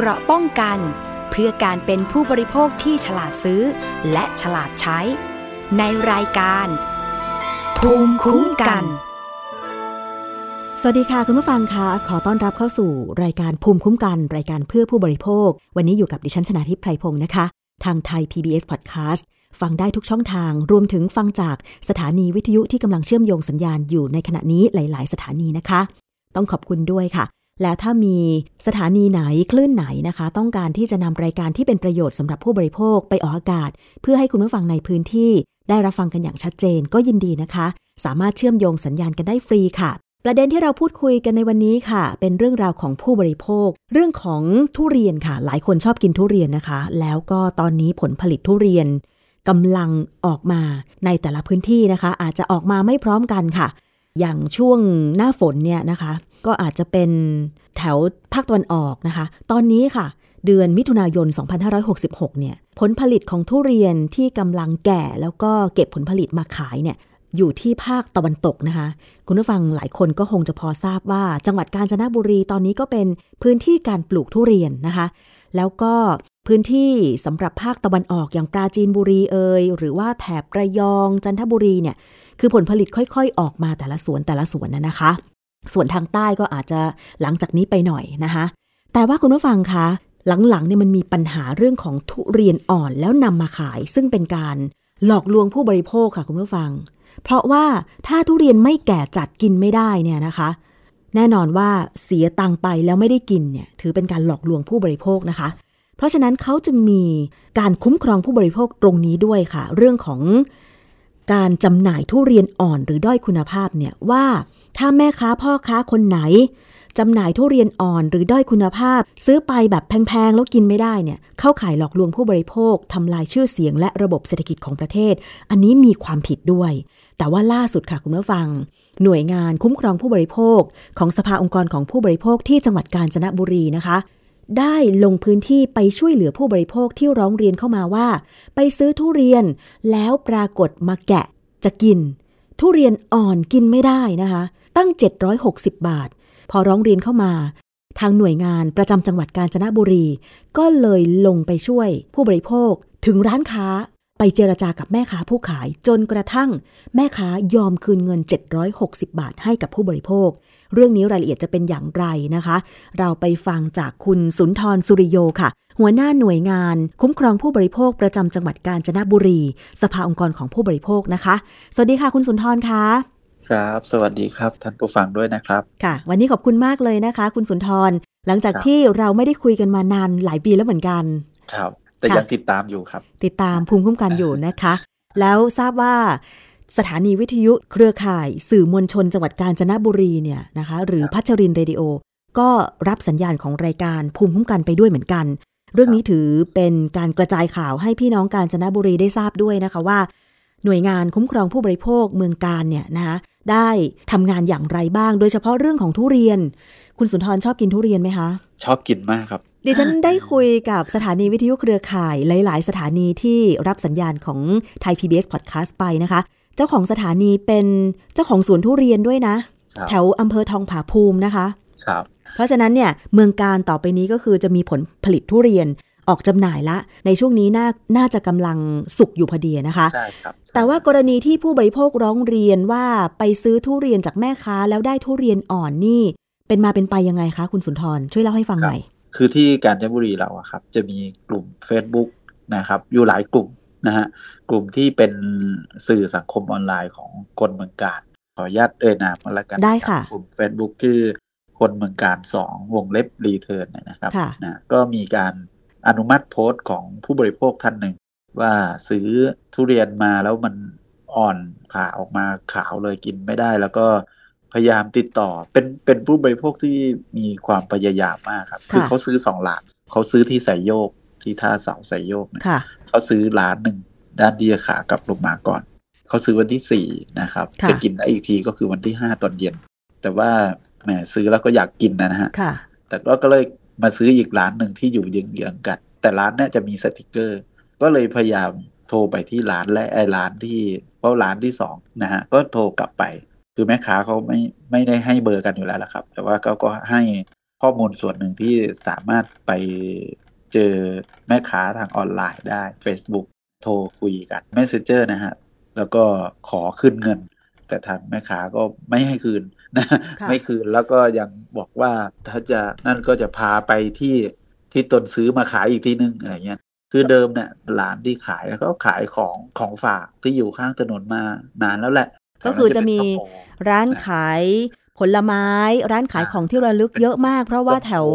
เกราะป้องกัน เพื่อการเป็นผู้บริโภคที่ฉลาดซื้อ และฉลาดใช้ ในรายการ ภูมิคุ้มกัน สวัสดีค่ะคุณผู้ฟังคะขอต้อนรับเข้าสู่รายการภูมิคุ้มกัน รายการเพื่อผู้บริโภค วันนี้อยู่กับดิฉันชนาทิพไพรพงศ์นะคะ ทางไทย PBS Podcast ฟังได้ทุกช่องทาง รวมถึงฟังจากสถานีวิทยุที่กำลังเชื่อมโยงสัญญาณอยู่ในขณะนี้หลาย ๆ สถานีนะคะ ต้องขอบคุณด้วยค่ะ แล้วถ้ามีสถานีไหนคลื่นไหนนะคะ ต้องการที่จะนำรายการที่เป็นประโยชน์สำหรับผู้บริโภคไปออกอากาศ เพื่อให้คุณผู้ฟังในพื้นที่ ได้รับฟังกันอย่างชัดเจนก็ยินดีนะคะ สามารถเชื่อมโยงสัญญาณกันได้ฟรีค่ะ ประเด็นที่เราพูดคุยกันในวันนี้ค่ะ เป็นเรื่องราวของผู้บริโภค เรื่องของทุเรียนค่ะ หลายคนชอบกินทุเรียนนะคะ แล้วก็ตอนนี้ผลผลิตทุเรียนกำลังออกมาในแต่ละพื้นที่นะคะ อาจจะออกมาไม่พร้อมกันค่ะ อย่างช่วงหน้าฝนเนี่ยนะคะ ก็อาจจะเป็นแถวภาคตะวันออกนะคะ ตอนนี้ค่ะ เดือนมิถุนายน 2566 เนี่ย ผลผลิตของทุเรียนที่กำลังแก่แล้วก็เก็บผลผลิตมาขายเนี่ยอยู่ที่ภาคตะวันตกนะคะ คุณผู้ฟังหลายคนก็คงจะพอทราบว่า จังหวัดกาญจนบุรีตอนนี้ก็เป็นพื้นที่การปลูกทุเรียนนะคะ แล้วก็พื้นที่สำหรับภาคตะวันออกอย่างปราจีนบุรีเอยหรือว่าแถบระยองจันทบุรีเนี่ย คือผลผลิตค่อยๆ ออกมาแต่ละสวนแต่ละสวนนะนะคะ ส่วนทางใต้ก็อาจจะหลังจากนี้ไปหน่อยนะคะ แต่ว่าคุณผู้ฟังคะหลังๆเนี่ยมันมีปัญหาเรื่องของทุเรียนอ่อนแล้วนำมาขาย ซึ่งเป็นการหลอกลวงผู้บริโภคค่ะคุณผู้ฟัง เพราะว่าถ้าทุเรียนไม่แก่จัดกินไม่ได้เนี่ยนะคะ แน่นอนว่าเสียตังไปแล้วไม่ได้กินเนี่ยถือเป็นการหลอกลวงผู้บริโภคนะคะ เพราะฉะนั้นเขาจึงมีการคุ้มครองผู้บริโภคตรงนี้ด้วยค่ะ เรื่องของ การจำหน่ายทุเรียนอ่อนหรือด้อยคุณภาพเนี่ยว่า ถ้าแม่ค้าพ่อค้าคนไหนจำหน่ายทุเรียนอ่อนหรือด้อยคุณภาพ ซื้อไปแบบแพงๆแล้วกินไม่ได้เนี่ยเข้าข่ายหลอกลวงผู้บริโภคทำลายชื่อเสียงและระบบเศรษฐกิจของประเทศ อันนี้มีความผิดด้วย แต่ว่าล่าสุดค่ะคุณผู้ฟัง หน่วยงานคุ้มครองผู้บริโภค ของสภาองค์กรของผู้บริโภคที่จังหวัดกาญจนบุรีนะคะ ได้ลงพื้นที่ไปช่วยเหลือผู้บริโภคที่ร้องเรียนเข้ามาว่า ไปซื้อทุเรียนแล้วปรากฏมาแกะจะกิน ทุเรียนอ่อนกินไม่ได้นะคะ ตั้ง 760 บาท พอร้องเรียนเข้ามา ทางหน่วยงานประจำจังหวัดกาญจนบุรี ก็เลยลงไปช่วยผู้บริโภคถึงร้านค้า ไปเจรจากับแม่ค้าผู้ขายจนกระทั่ง แม่ค้ายอมคืนเงิน 760 บาทให้กับผู้บริโภค เรื่องนี้รายละเอียดจะเป็นอย่างไรนะคะ เราไปฟังจากคุณสุนทรสุริโยค่ะ หัวหน้าหน่วยงาน คุ้มครองผู้บริโภคประจำจังหวัดกาญจนบุรี สภาองค์กรของผู้บริโภคนะคะ สวัสดีค่ะ คุณสุนทรคะครับ สวัสดีครับท่านผู้ฟังด้วยนะครับ ค่ะ วันนี้ขอบคุณมากเลยนะคะ คุณสุนทร หลังจากครับที่เราไม่ได้คุยกันมานานหลายปีแล้วเหมือนกัน ครับ แต่ค่ะยังติดตามอยู่ครับ ติดตามภูมิคุ้มกันอยู่นะคะ แล้วทราบว่าสถานีวิทยุเครือข่ายสื่อมวลชนจังหวัดกาญจนบุรีเนี่ยนะคะ หรือครับพัชรินเรดิโอ ก็รับสัญญาณของรายการภูมิคุ้มกันไปด้วยเหมือนกัน เรื่องนี้ถือเป็นการกระจายข่าวให้พี่น้องกาญจนบุรีได้ทราบด้วยนะคะว่า หน่วยงานคุ้มครองผู้บริโภคเมืองการเนี่ยนะคะได้ทำงานอย่างไรบ้าง โดยเฉพาะเรื่องของทุเรียน คุณสุนทรชอบกินทุเรียนไหมคะ ชอบกินมากครับ ดิฉันได้คุยกับสถานีวิทยุเครือข่ายหลาย ๆ สถานีที่รับสัญญาณของไทย PBS Podcast ไปนะคะ เจ้าของสถานีเป็นเจ้าของสวนทุเรียนด้วยนะครับแถวอำเภอทองผาภูมินะคะครับเพราะฉะนั้นเนี่ยเมืองการต่อไปนี้ก็คือจะมีผลผลิตทุเรียนออกจำหน่ายละ ในช่วงนี้น่าน่าจะกำลังสุกอยู่พอดีนะคะใช่ครับแต่ว่ากรณีที่ผู้บริโภคร้องเรียนว่าไปซื้อทุเรียนจากแม่ค้าแล้วได้ทุเรียนอ่อนนี่ เป็นมาเป็นไปยังไงคะ คุณสุนทรช่วยเล่าให้ฟังหน่อย คือที่กาญจนบุรีเราอะครับ จะมีกลุ่ม Facebook นะครับ อยู่หลายกลุ่มนะฮะกลุ่มที่เป็นสื่อสังคมออนไลน์ของคนเมืองการ ขออนุญาตเอ่ยนามมาแล้วกันได้ค่ะกลุ่ม Facebook คือคนเมืองการสองวงเล็บรีเทิร์นนะครับค่ะนะก็มีการอนุมัติโพสต์ของผู้บริโภคท่านหนึ่ง ว่าซื้อทุเรียนมาแล้วมันอ่อนผ่าออกมาขาวเลยกินไม่ได้แล้วก็ พยายามติดต่อเป็นเป็นผู้บริโภคที่มีความพยายามมากครับ คือค่ะเขาซื้อสองล้านเขาซื้อที่สายโยกที่ท่าเสาสายโยกนะค่ะเขาซื้อล้านหนึ่งด้านเดียขากลับลงมาก่อน เขาซื้อวันที่สี่นะครับค่ะจะกินได้อีกทีก็คือวันที่ห้าตอนเย็น แต่ว่าแหมซื้อแล้วก็อยากกินนะฮะค่ะแต่ก็ก็เลยมาซื้ออีกร้านหนึ่งที่อยู่เยื้องๆกัน แต่ร้านเนี้ยจะมีสติกเกอร์ ก็เลยพยายามโทรไปที่ร้านและไอ้ร้านที่เพราะร้านที่สองนะฮะก็โทรกลับไป คือแม่ค้าเขาไม่ไม่ได้ให้เบอร์กันอยู่แล้วละครับ แต่ว่าเขาก็ให้ข้อมูลส่วนหนึ่งที่สามารถไปเจอแม่ค้าทางออนไลน์ได้ Facebook โทรคุยกัน Messenger นะฮะ แล้วก็ขอขึ้นเงิน แต่ทางแม่ค้าก็ไม่ให้คืนนะค่ะไม่คืนแล้วก็ยังบอกว่าถ้าจะนั่นก็จะพาไปที่ที่ตนซื้อมาขายอีกทีนึงอะไรเงี้ยคือเดิมเนี่ยร้านที่ขายแล้วก็ขายของของฝากที่อยู่ข้างถนนมานานแล้วแหละ ก็คือจะมีแถวนั้นจะเป็นส้โอร้านขายผลไม้ ร้านขายของที่ระลึกเยอะมาก เพราะว่าแถว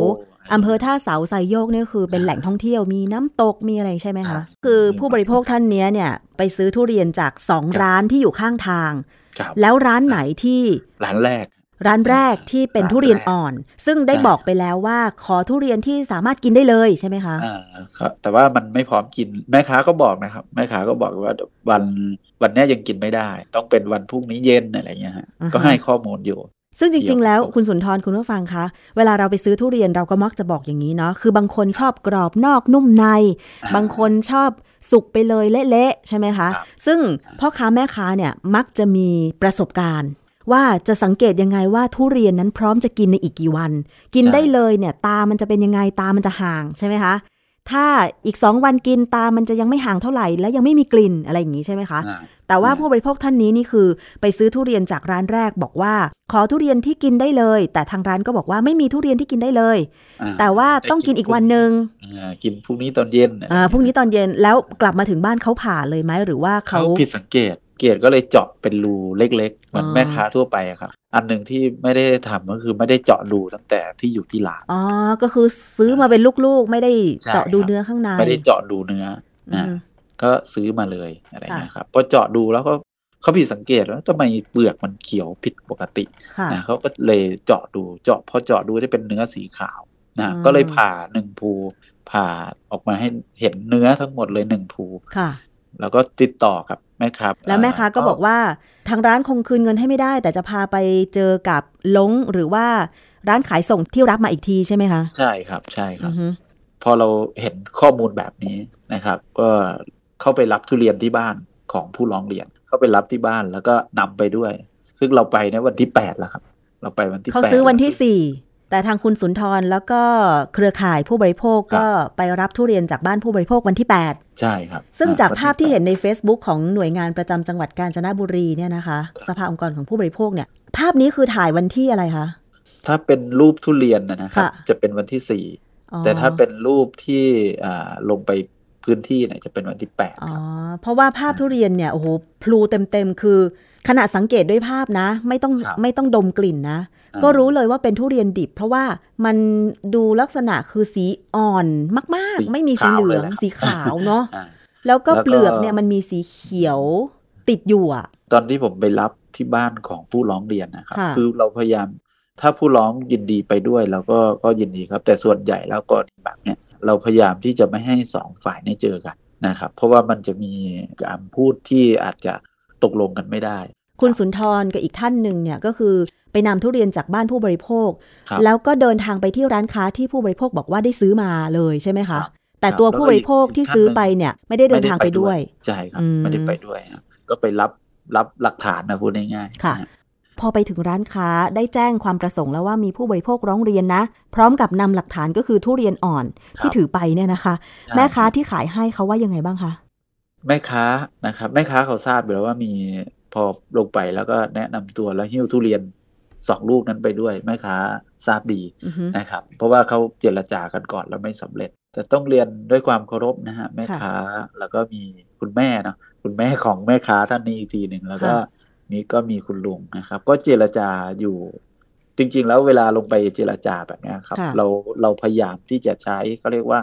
อำเภอท่าเสาไซโยกเนี่ยคือเป็นแหล่งท่องเที่ยวมีน้ำตกมีอะไรใช่ไหมครัคะบคือผู้บริโภคท่านเนี้ยเนี่ยไปซื้อทุเรียนจากสองครับร้านที่อยู่ข้างทางครับแล้วร้านไหนที่ร้านแรก ร้านแรกที่เป็นร้านทุเรียนแรกอ่อน ซึ่งได้ใช่บอกไปแล้วว่าขอทุเรียนที่สามารถกินได้เลยใช่ไหมคะอ่าครับ แต่ว่ามันไม่พร้อมกินแม่ค้าก็บอกนะครับ แม่ค้าก็บอกว่าวันวันเนี้ยยังกินไม่ได้ ต้องเป็นวันพรุ่งนี้เย็นอะไรเงี้ยฮะอ่าฮะก็ให้ข้อมูลอยู่ซึ่งจริง ๆ แล้วเดี๋ยวคุณสุนทรคุณผู้ฟังคะ เวลาเราไปซื้อทุเรียนเราก็มักจะบอกอย่างนี้เนาะคือบางคนชอบกรอบนอกนุ่มในอ่าบางคนชอบสุกไปเลยเละๆใช่ไหมคะครับซึ่งพ่อค้าแม่ค้าเนี่ยมักจะมีประสบการณ์ ว่าจะสังเกตยังไงว่าทุเรียนนั้นพร้อมจะกินในอีกกี่วัน กินได้เลยเนี่ยตามันจะเป็นยังไงตามันจะห่างใช่ไหมคะถ้าอีกสองวันกินตามันจะยังไม่ห่างเท่าไหร่ และยังไม่มีกลิ่นอะไรอย่างนี้ใช่ไหมคะอ่าแต่ว่าอืมผู้บริโภคท่านนี้นี่คือไปซื้อทุเรียนจากร้านแรกบอกว่า ขอทุเรียนที่กินได้เลย แต่ทางร้านก็บอกว่าไม่มีทุเรียนที่กินได้เลยอ่แต่ว่าต้องกินอีกวันหนึ่งอ่ากินพรุ่งนี้ตอนเย็นอ่าพรุ่งนี้ตอนเย็นแล้วกลับมาถึงบ้านเขาผ่าเลยไหมหรือว่าเขาเขาผิดสังเกต เกตก็เลยเจาะเป็นรูเล็กๆเหมือนอ๋อแม่ค้าทั่วไปอะครับ อันหนึ่งที่ไม่ได้ทำก็คือไม่ได้เจาะรูตั้งแต่ที่อยู่ที่ร้านอ๋อก็คือซื้อมาเป็นลูกๆ ไม่ได้ใช่เจาะดูครับเนื้อข้างในไม่ได้เจาะดูเนื้ออืนะมก็ซื้อมาเลยอะไรค่ะเงี้ยครับพอเจาะดูแล้วก็เขาผิดสังเกตแล้วทำไมเปลือกมันเขียวผิดปกติค่ะนะเขาก็เลยเจาะดูเจาะพอเจาะดูได้เป็นเนื้อสีขาวนะอืมก็เลยผ่าหนึ่งภูผ่าออกมาให้เห็นเนื้อทั้งหมดเลยหนึ่งภูค่ะแล้วก็ติดต่อกับ แม่ค้าแล้วแม่ค้าก็บอกว่าทางร้านคงคืนเงินให้ไม่ได้ แต่จะพาไปเจอกับลงหรือว่าร้านขายส่งที่รับมาอีกทีใช่ไหมคะ ใช่ครับใช่ครัอืบอฮึพอเราเห็นข้อมูลแบบนี้นะครับ ก็เข้าไปรับทุเรียนที่บ้านของผู้ร้องเรียน เข้าไปรับที่บ้านแล้วก็นำไปด้วย ซึ่งเราไปในวันที่แปดแล้วครับ เราไปวันที่เขาแปดซื้อวันที่แล้วสี่ แต่ทางคุณสุนทรแล้วก็เครือข่ายผู้บริโภคครับก็ไปรับทุเรียนจากบ้านผู้บริโภควันที่ใช่ครับ8ซึ่งจากภาพที่เห็นวัใน Facebook ของหน่วยงานประจำจังหวัดกาญจนบุรีเนี่ยนะคะ สภาองค์กรของผู้บริโภคเนี่ย ภาพนี้คือถ่ายวันที่อะไรคะ ถ้าเป็นรูปทุเรียนนะนะครับค่ะจะเป็นวันที่สี่อ๋อแต่ถ้าเป็นรูปที่อ่าลงไปพื้นที่เนี่ยจะเป็นวันที่แปดอ๋อครับเพราะว่าภาพทุเรียนเนี่ยโอ้โหพลูเต็มๆคือ ขณะสังเกตด้วยภาพนะ ไม่ต้องครับไม่ต้องดมกลิ่นนะอ่าก็รู้เลยว่าเป็นทุเรียนดิบ เพราะว่ามันดูลักษณะคือสีอ่อนมาก ๆ ไม่มีสีเหลืองสีขาวเนาะอ่าแล้วก็แล้วก็เปลือกเนี่ยมันมีสีเขียวติดอยู่อะตอนที่ผมไปรับที่บ้านของผู้ร้องเรียนนะครับค่ะคือเราพยายามถ้าผู้ร้องยินดีไปด้วยเราก็ก็ยินดีครับ แต่ส่วนใหญ่แล้วก็แบบเนี้ยเราพยายามที่จะไม่ให้สองฝ่ายได้เจอกันนะครับ เพราะว่ามันจะมีการพูดที่อาจจะ ตกลงกันไม่ได้ คุณสุนทรกับอีกท่านหนึ่งเนี่ยก็คือไปนำทุเรียนจากบ้านผู้บริโภคครับแล้วก็เดินทางไปที่ร้านค้าที่ผู้บริโภคบอกว่าได้ซื้อมาเลยใช่ไหมครัคะบแต่ครับตัวแล้วก็ผู้บริโภคที่อีกท่านซื้อหนึ่งไปเนี่ยไม่ได้เดินทางไปด้วยใช่ครับอืมไม่ได้ไปด้วยครับก็ไปรับรับหลักฐานนะพูดง่ายๆค่ะนฮพอไปถึงร้านค้าได้แจ้งความประสงค์แล้วว่ามีผู้บริโภคร้องเรียนนะ พร้อมกับนำหลักฐานก็คือทุเรียนอ่อนครับที่ถือไปเนี่ยนะคะใช่แม่ค้าที่ขายให้เขาว่ายังไงบ้างคะ แม่ค้านะครับ แม่ค้าเขาทราบอยู่แล้วว่ามีพอลงไปแล้วก็แนะนำตัวแล้วหิ้วทุเรียนสองลูกนั้นไปด้วยแม่ค้าทราบดีอือฮึนะครับ เพราะว่าเขาเจรจากันก่อนแล้วไม่สำเร็จ แต่ต้องเรียนด้วยความเคารพนะฮะแม่ค้าแล้วก็มีคุณแม่เนาะคุณแม่ของแม่ค้าท่านนี้อีกทีหนึ่งแล้วก็มีก็มีคุณลุงนะครับ ก็เจรจาอยู่จริง ๆ แล้วเวลาลงไปเจรจาแบบเนี้ยครับค่ะเราเราพยายามที่จะใช้เขาเรียกว่า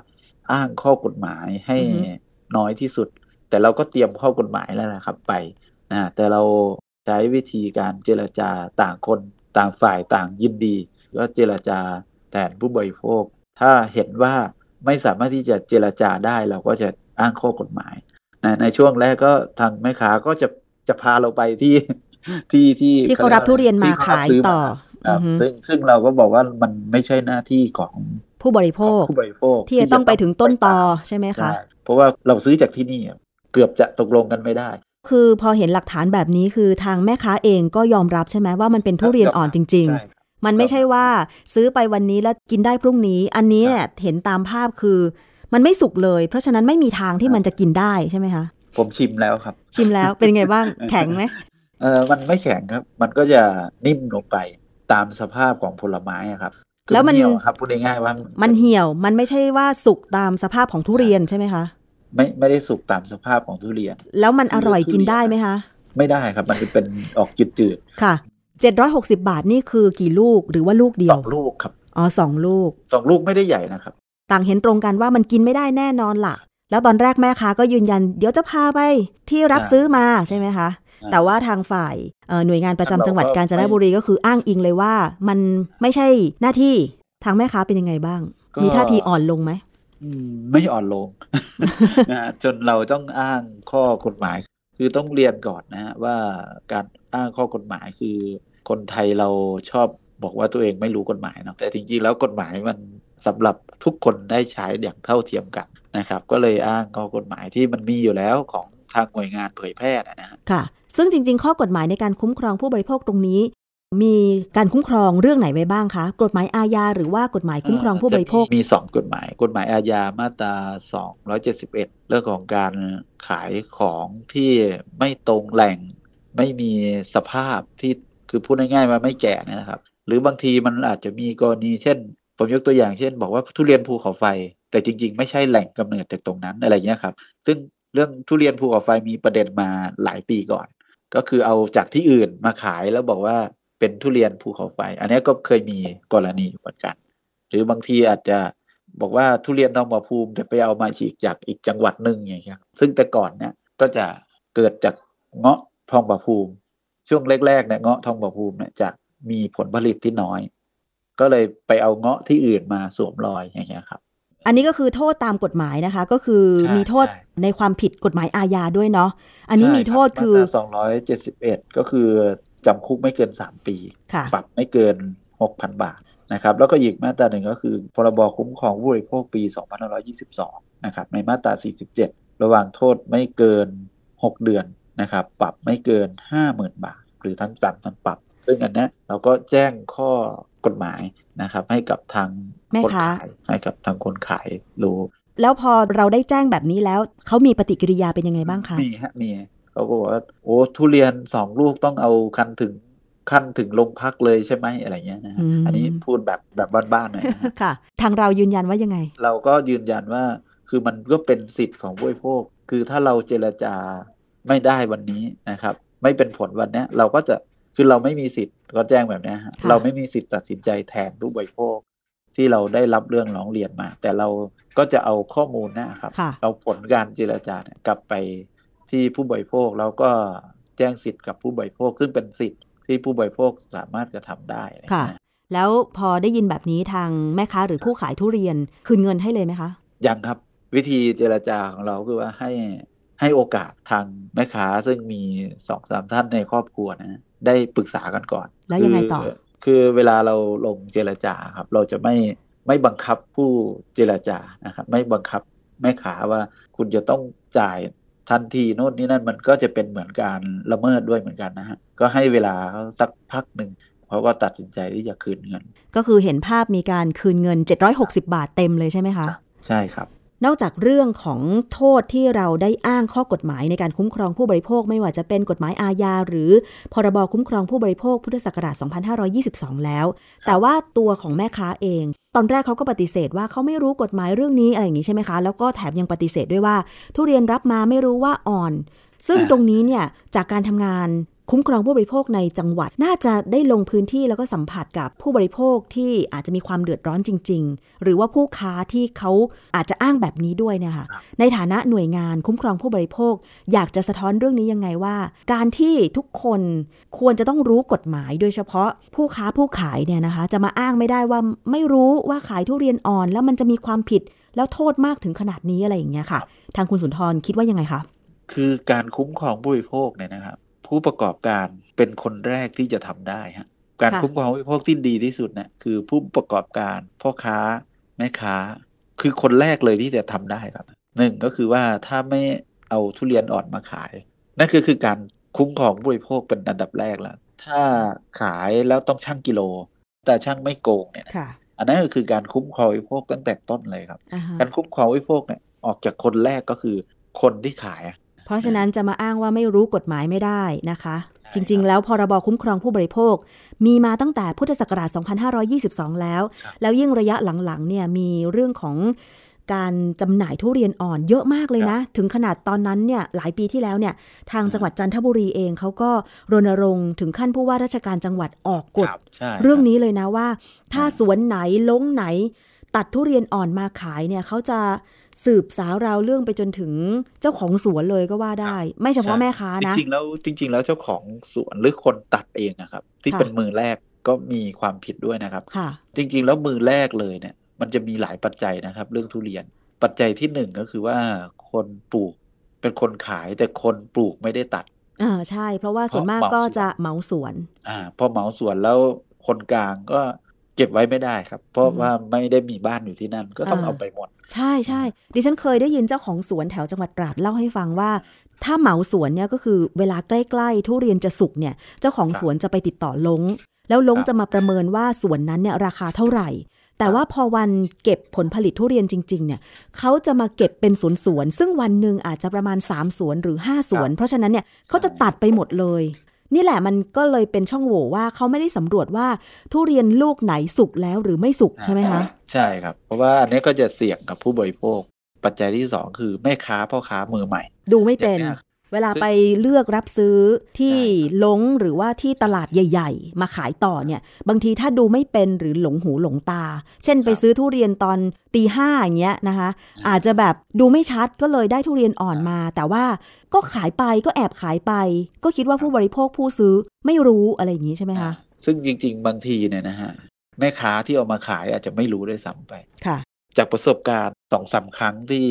อ้างข้อกฎหมายให้อือฮึน้อยที่สุด แต่เราก็เตรียมข้อกฎหมายแล้วนะครับไปนะแต่เราใช้วิธีการเจรจาต่างคนต่างฝ่ายต่างยินดี ก็เจรจาแทนผู้บริโภค ถ้าเห็นว่าไม่สามารถที่จะเจรจาได้เราก็จะอ้างข้อกฎหมายนะในช่วงแรกก็ทางแม่ค้าก็จะจะพาเราไปที่ที่ที่ที่เขารับทุเรียนมาที่เขรับขายซื้ต่อครับอือฮึซึ่งซึ่งเราก็บอกว่ามันไม่ใช่หน้าที่ของผู้บริโภของคผู้บริโภคที่จะต้องไปถึงต้นตอไปใช่ไหมตามคะใช่เพราะว่าเราซื้อจากที่นี่ เกือบจะตกลงกันไม่ได้ คือพอเห็นหลักฐานแบบนี้คือทางแม่ค้าเองก็ยอมรับใช่ไหมว่ามันเป็นทุเรียนอ่อนจริงใช่ๆมันไม่ใช่ว่าซื้อไปวันนี้แล้วกินได้พรุ่งนี้ อันนี้เนี่ยเห็นตามภาพคือ มันไม่สุกเลย เพราะฉะนั้นไม่มีทางที่มันจะกินได้ใช่ไหมคะผมชิมแล้วครับ ชิมแล้วเป็นไงบ้างแข็งไหมเออมันไม่แข็งครับ มันก็จะนิ่มลงไปตามสภาพของผลไม้อะครับคือแล้วมันเหี่ยวครับพูดง่ายๆว่า มันเหี่ยวมันไม่ใช่ว่าสุกตามสภาพของทุเรียนใช่ไหมคะ ไม่ไม่ได้สุกตามสภาพของทุเรียน แล้วมันอร่อยกินได้ไหมคะ ไม่ได้ครับ มันจะเป็นออกจืดค่ะ 760 บาทนี่คือกี่ลูกหรือว่าลูกเดีๆสยวองลูกครับอ๋อสองลูกสองลูกไม่ได้ใหญ่นะครับ ต่างเห็นตรงกันว่ามันกินไม่ได้แน่นอนล่ะ แล้วตอนแรกแม่ค้าก็ยืนยัน เดี๋ยวจะพาไปที่รับอ่าซื้อมาใช่ไหมคะอ่าแต่ว่าทางฝ่ายเอ่อหน่วยงานประจำเราก็จังหวัดกาญจนบุรีก็คืออ้างอิงเลยว่า มันไม่ใช่หน้าที่ทางแม่ค้าเป็นยังไงบ้าง มีท่าทีอ่อนลงไหมอืม ไม่อ่อนลงนะจนเราต้องอ้างข้อกฎหมาย คือต้องเรียนก่อนนะฮะว่าการอ้างข้อกฎหมายคือ คนไทยเราชอบบอกว่าตัวเองไม่รู้กฎหมายเนาะแต่จริงๆแล้วกฎหมายมันสำหรับทุกคนได้ใช้อย่างเท่าเทียมกันนะครับ ก็เลยอ้างข้อกฎหมายที่มันมีอยู่แล้วของทางหน่วยงานเผยแพร่นะฮะค่ะ ซึ่งจริง ๆ ข้อกฎหมายในการคุ้มครองผู้บริโภคตรงนี้ มีการคุ้มครองเรื่องไหนไว้บ้างคะ กฎหมายอาญาหรือว่ากฎหมายคุ้มครองผู้บริโภคจะมีมีสองกฎหมาย กฎหมายอาญามาตรา 271 เรื่องของการขายของที่ไม่ตรงแหล่ง ไม่มีสภาพที่คือพูดง่ายๆว่าไม่แก่นะครับ หรือบางทีมันอาจจะมีกรณีเช่น ผมยกตัวอย่างเช่น บอกว่าทุเรียนภูเขาไฟ แต่จริง ๆ ไม่ใช่แหล่งกำเนิดจากตรงนั้นอะไรเงี้ยครับ ซึ่งเรื่องทุเรียนภูเขาไฟมีประเด็นมาหลายปีก่อน ก็คือเอาจากที่อื่นมาขายแล้วบอกว่า เป็นทุเรียนภูเขาไฟ อันนี้ก็เคยมีกรณีอยู่เหมือนกัน หรือบางทีอาจจะบอกว่าทุเรียนทองผาภูมิแต่ไปเอามาฉีกจากอีกจังหวัดหนึ่งอย่างเงี้ยซึ่งแต่ก่อนเนี่ยก็จะเกิดจากเงาะทองผาภูมิ ช่วงแรกๆเนี่ยเงาะทองผาภูมิเนี่ยจะมีผลผลิตที่น้อย ก็เลยไปเอาเงาะที่อื่นมาสวมรอยอย่างเงี้ยครับอันนี้ก็คือโทษตามกฎหมายนะคะ ก็คือใช่มีโทษใช่ในความผิดกฎหมายอาญาด้วยเนาะอันนี้มีโทษคือสองร้อยเจ็ดสิบเอ็ดก็คือ จำคุกไม่เกินสามปีค่ะปรับไม่เกินหกพันบาทนะครับแล้วก็อีกมาตราหนึ่งก็คือพรบคุ้มครองผู้บริโภคปี 2522 นะครับในมาตรา 47 ระหว่างโทษไม่เกิน 6 เดือนนะครับปรับไม่เกิน 50,000 บาท หรือทั้งจำทั้งปรับ ซึ่งอันเนี้ยเราก็แจ้งข้อกฎหมายนะครับให้กับทางแม่คนค้าขายให้กับทางคนขายรู้แล้วพอเราได้แจ้งแบบนี้แล้วเขามีปฏิกิริยาเป็นยังไงบ้างคะมีฮะมี เขาก็บอกว่าโอ้ทุเรียนสองลูกต้องเอาคันถึงขั้นถึงโรงพักเลยใช่ไหมอะไรเงี้ยนะฮะอืมอันนี้พูดแบบแบบบ้านๆหน่อยนะฮะค่ะ ทางเรายืนยันว่ายังไง เราก็ยืนยันว่าคือมันก็เป็นสิทธิ์ของผู้บริโภค คือถ้าเราเจรจาไม่ได้วันนี้นะครับ ไม่เป็นผลวันเนี้ยเราก็จะคือเราไม่มีสิทธิ์ก็แจ้งแบบเนี้ยฮะค่ะเราไม่มีสิทธิ์ตัดสินใจแทนผู้บริโภค ที่เราได้รับเรื่องร้องเรียนมา แต่เราก็จะเอาข้อมูลนะครับค่ะเอาผลการเจรจาเนี่ยกลับไป ที่ผู้บริโภคแล้วก็แจ้งสิทธิ์กับผู้บริโภคซึ่งเป็นสิทธิ์ที่ผู้บริโภคสามารถกระทำได้นค่ะ แล้วพอได้ยินแบบนี้ทางแม่ค้าหรือผู้ขายทุเรียนคืนเงินให้เลยไหมคะยังครับวิธีเจรจาของเราคือว่าให้ให้โอกาสทางแม่ค้าซึ่งมีสองสามท่านในครอบครัวนะได้ปรึกษากันก่อน แล้วยังไงต่อ คืคือเวลาเราลงเจรจาครับ เราจะไม่ไม่บังคับผู้เจรจานะครับ ไม่บังคับแม่ค้าว่าคุณจะต้องจ่าย ทันทีโน่นนี่นั่นมันก็จะเป็นเหมือนการละเมิดด้วยเหมือนกันนะฮะ ก็ให้เวลาเขาสักพักหนึ่งเขาก็ตัดสินใจที่จะคืนเงิน ก็คือเห็นภาพมีการคืนเงิน 760 บาทเต็มเลยใช่ไหมคะ ใช่ครับ นอกจากเรื่องของโทษที่เราได้อ้างข้อกฎหมายในการคุ้มครองผู้บริโภค ไม่ว่าจะเป็นกฎหมายอาญาหรือ พรบคุ้มครองผู้บริโภคพุทธศักราช 2522 แล้ว แต่ว่าตัวของแม่ค้าเอง ตอนแรกเขาก็ปฏิเสธว่าเขาไม่รู้กฎหมายเรื่องนี้อะไรอย่างนี้ใช่ไหมคะ แล้วก็แถมยังปฏิเสธด้วยว่า ทุเรียนรับมาไม่รู้ว่าอ่อน ซึ่งตรงนี้เนี่ยจากการทำงาน คุ้มครองผู้บริโภคในจังหวัด น่าจะได้ลงพื้นที่แล้วก็สัมผัสกับผู้บริโภคที่อาจจะมีความเดือดร้อนจริง ๆ หรือว่าผู้ค้าที่เขาอาจจะอ้างแบบนี้ด้วยเนี่ยค่ะในฐานะหน่วยงานคุ้มครองผู้บริโภค อยากจะสะท้อนเรื่องนี้ยังไงว่า การที่ทุกคนควรจะต้องรู้กฎหมาย โดยเฉพาะผู้ค้าผู้ขายเนี่ยนะคะ จะมาอ้างไม่ได้ว่าไม่รู้ว่าขายทุเรียนอ่อน แล้วมันจะมีความผิดแล้วโทษมากถึงขนาดนี้อะไรอย่างเงี้ยค่ะ ทางคุณสุนทรคิดว่ายังไงคะคือการคุ้มครองผู้บริโภคเนี่ยนะครับ ผู้ประกอบการเป็นคนแรกที่จะทำได้ฮะการค่ะคุ้มครองผู้บริโภคที่ดีที่สุดเนี่ยคือผู้ประกอบการพ่อค้าแม่ค้า คือคนแรกเลยที่จะทำได้ครับหนึ่งก็คือว่าถ้าไม่เอาทุเรียนอ่อนมาขาย นั่นก็คือการคุ้มครองผู้บริโภคเป็นอันดับแรกแล้ว ถ้าขายแล้วต้องชั่งกิโล แต่ช่างไม่โกงเนี่ยค่ะอันนั้นก็คือการคุ้มครองบริโภคตั้งแต่ต้นเลยครับอ่าฮะการคุ้มครองบริโภคเนี่ยออกจากคนแรกก็คือคนที่ขายอะเพ ราะฉะนั้นจะมาอ้างว่าไม่รู้กฎหมายไม่ได้นะคะใช่จริง ๆ แล้วพรบคุ้มครองผู้บริโภค มีมาตั้งแต่พุทธศักราช 2522 แล้ว แล้วยิ่งระยะหลังๆเนี่ยมีเรื่องของการจำหน่ายทุเรียนอ่อนเยอะมากเลยนะ ถึงขนาดตอนนั้นเนี่ยหลายปีที่แล้วเนี่ยทางจังหวัดจันทบุรีเองเขาก็รณรงค์ถึงขั้นผู้ว่าราชการจังหวัดออกกฎครับใช่เรื่องคบนี้เลยนะว่า ถ้าสวนไหนลงไหน ตัดทุเรียนอ่อนมาขายเนี่ยเขาจะ สืบสาวราวเรื่องไปจนถึงเจ้าของสวนเลยก็ว่าได้ ไม่เฉพาะใช่แม่ค้านะ จริงๆแล้วจริง ๆ แล้วเจ้าของสวนหรือคนตัดเองนะครับ ที่ค่ะเป็นมือแรกก็มีความผิดด้วยนะครับค่ะจริง ๆ แล้วมือแรกเลยเนี่ย มันจะมีหลายปัจจัยนะครับ เรื่องทุเรียน ปัจจัยที่หนึ่งก็คือว่าคนปลูกเป็นคนขายแต่คนปลูกไม่ได้ตัดอ่าใช่ เพราะว่าส่วนมากเพราะก็เหมาสวนจะเหมาสวน อ่าพอเหมาสวนแล้วคนกลางก็ เก็บไว้ไม่ได้ครับ เพราะอืมว่าไม่ได้มีบ้านอยู่ที่นั่นก็ต้องอ่าเอาไปหมด ใช่ใช่ดิฉันเคยได้ยินเจ้าของสวนแถวจังหวัดตราดเล่าให้ฟังว่า ถ้าเหมาสวนเนี่ยก็คือเวลาใกล้ ๆ ทุเรียนจะสุกเนี่ย เจ้าของครับสวนจะไปติดต่อลง แล้วลงครับจะมาประเมินว่าสวนนั้นเนี่ยราคาเท่าไหร่ แต่ว่าพอวันเก็บผลผลิตทุเรียนจริง ๆ เนี่ยเขาจะมาเก็บเป็นสวนสวนๆซึ่งวันหนึ่งอาจจะประมาณ3สวนหรือ5สวน เพราะฉะนั้นเนี่ยเขาจะตัดไปหมดเลย นี่แหละมันก็เลยเป็นช่องโหว่ว่าเขาไม่ได้สำรวจว่าทุเรียนลูกไหนสุกแล้วหรือไม่สุกใช่ไหมคะ ใช่ครับ เพราะว่าอันนี้ก็จะเสี่ยงกับผู้บริโภค ปัจจัยที่สองคือแม่ค้าพ่อค้ามือใหม่ ดูไม่เป็นอย่าง เนี้ยเวลาซึ่งไปเลือกรับซื้อที่ใช่ลงหรือว่าที่ตลาดใหญ่ ๆ มาขายต่อเนี่ย บางทีถ้าดูไม่เป็นหรือหลงหูหลงตา เช่นไปซื้อทุเรียนตอนตีห้าอย่างเงี้ยนะคะ อาจจะแบบดูไม่ชัดก็เลยได้ทุเรียนอ่อนมา แต่ว่าก็ขายไปก็แอบขายไป ก็คิดว่าผู้บริโภคผู้ซื้อไม่รู้อะไรอย่างนี้ใช่ไหมคะ ซึ่งจริง ๆ บางทีเนี่ยนะฮะแม่ค้าที่เอามาขายอาจจะไม่รู้ด้วยซ้ำไปค่ะ จากประสบการณ์สองสามครั้งที่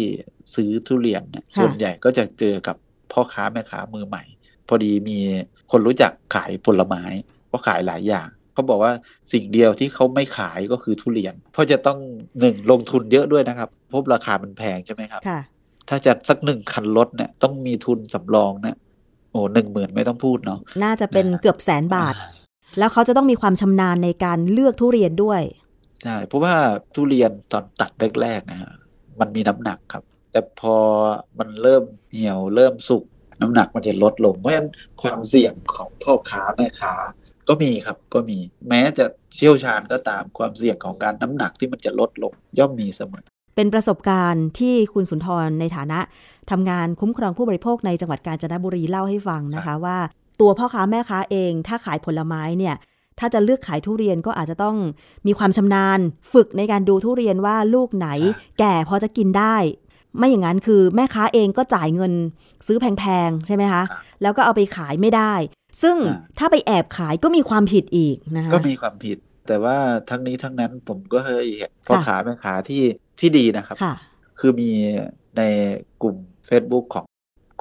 ซื้อทุเรียนเนี่ยค่ะส่วนใหญ่ก็จะเจอกับ พ่อค้าแม่ค้ามือใหม่ พอดีมีคนรู้จักขายผลไม้ก็ขายหลายอย่างเขาบอกว่าสิ่งเดียวที่เขาไม่ขายก็คือทุเรียน เพราะจะต้องหนึ่งลงทุนเยอะด้วยนะครับเพราะราคามันแพงใช่ไหมครับค่ะถ้าจะสักหนึ่งคันรถเนี่ยต้องมีทุนสำรองนะโอ้หนึ่งหมื่นไม่ต้องพูดเนาะน่าจะเป็นเกือบแสนบาท แล้วเขาจะต้องมีความชำนาญในการเลือกทุเรียนด้วยใช่เพราะว่าทุเรียนตอนตัดแรกๆนะฮะมันมีน้ำหนักครับ แต่พอมันเริ่มเหี่ยวเริ่มสุกน้ำหนักมันจะลดลง เพราะฉะนั้นความเสี่ยงของพ่อค้าแม่ค้าก็มีครับก็มีแม้จะเชี่ยวชาญก็ตามความเสี่ยงของการน้ำหนักที่มันจะลดลงย่อมมีเสมอ เป็นประสบการณ์ที่คุณสุนทรในฐานะทำงานคุ้มครองผู้บริโภคในจังหวัดกาญจนบุรีเล่าให้ฟังนะคะว่า ตัวพ่อค้าแม่ค้าเอง ถ้าขายผลไม้เนี่ยถ้าจะเลือกขายทุเรียนก็อาจจะต้องมีความชำนาญ ฝึกในการดูทุเรียนว่าลูกไหนใช่แก่พอจะกินได้ ไม่อย่างนั้นคือแม่ค้าเองก็จ่ายเงินซื้อแพงๆ ใช่ไหมคะครับแล้วก็เอาไปขายไม่ได้ ซึ่งอ่าถ้าไปแอบขายก็มีความผิดอีกนะคะก็มีความผิด แต่ว่าทั้งนี้ทั้งนั้นผมก็เคยเห็นพ่อค่ะค้าแม่ค้าที่ที่ดีนะครับค่ะคือมีในกลุ่ม Facebook ของ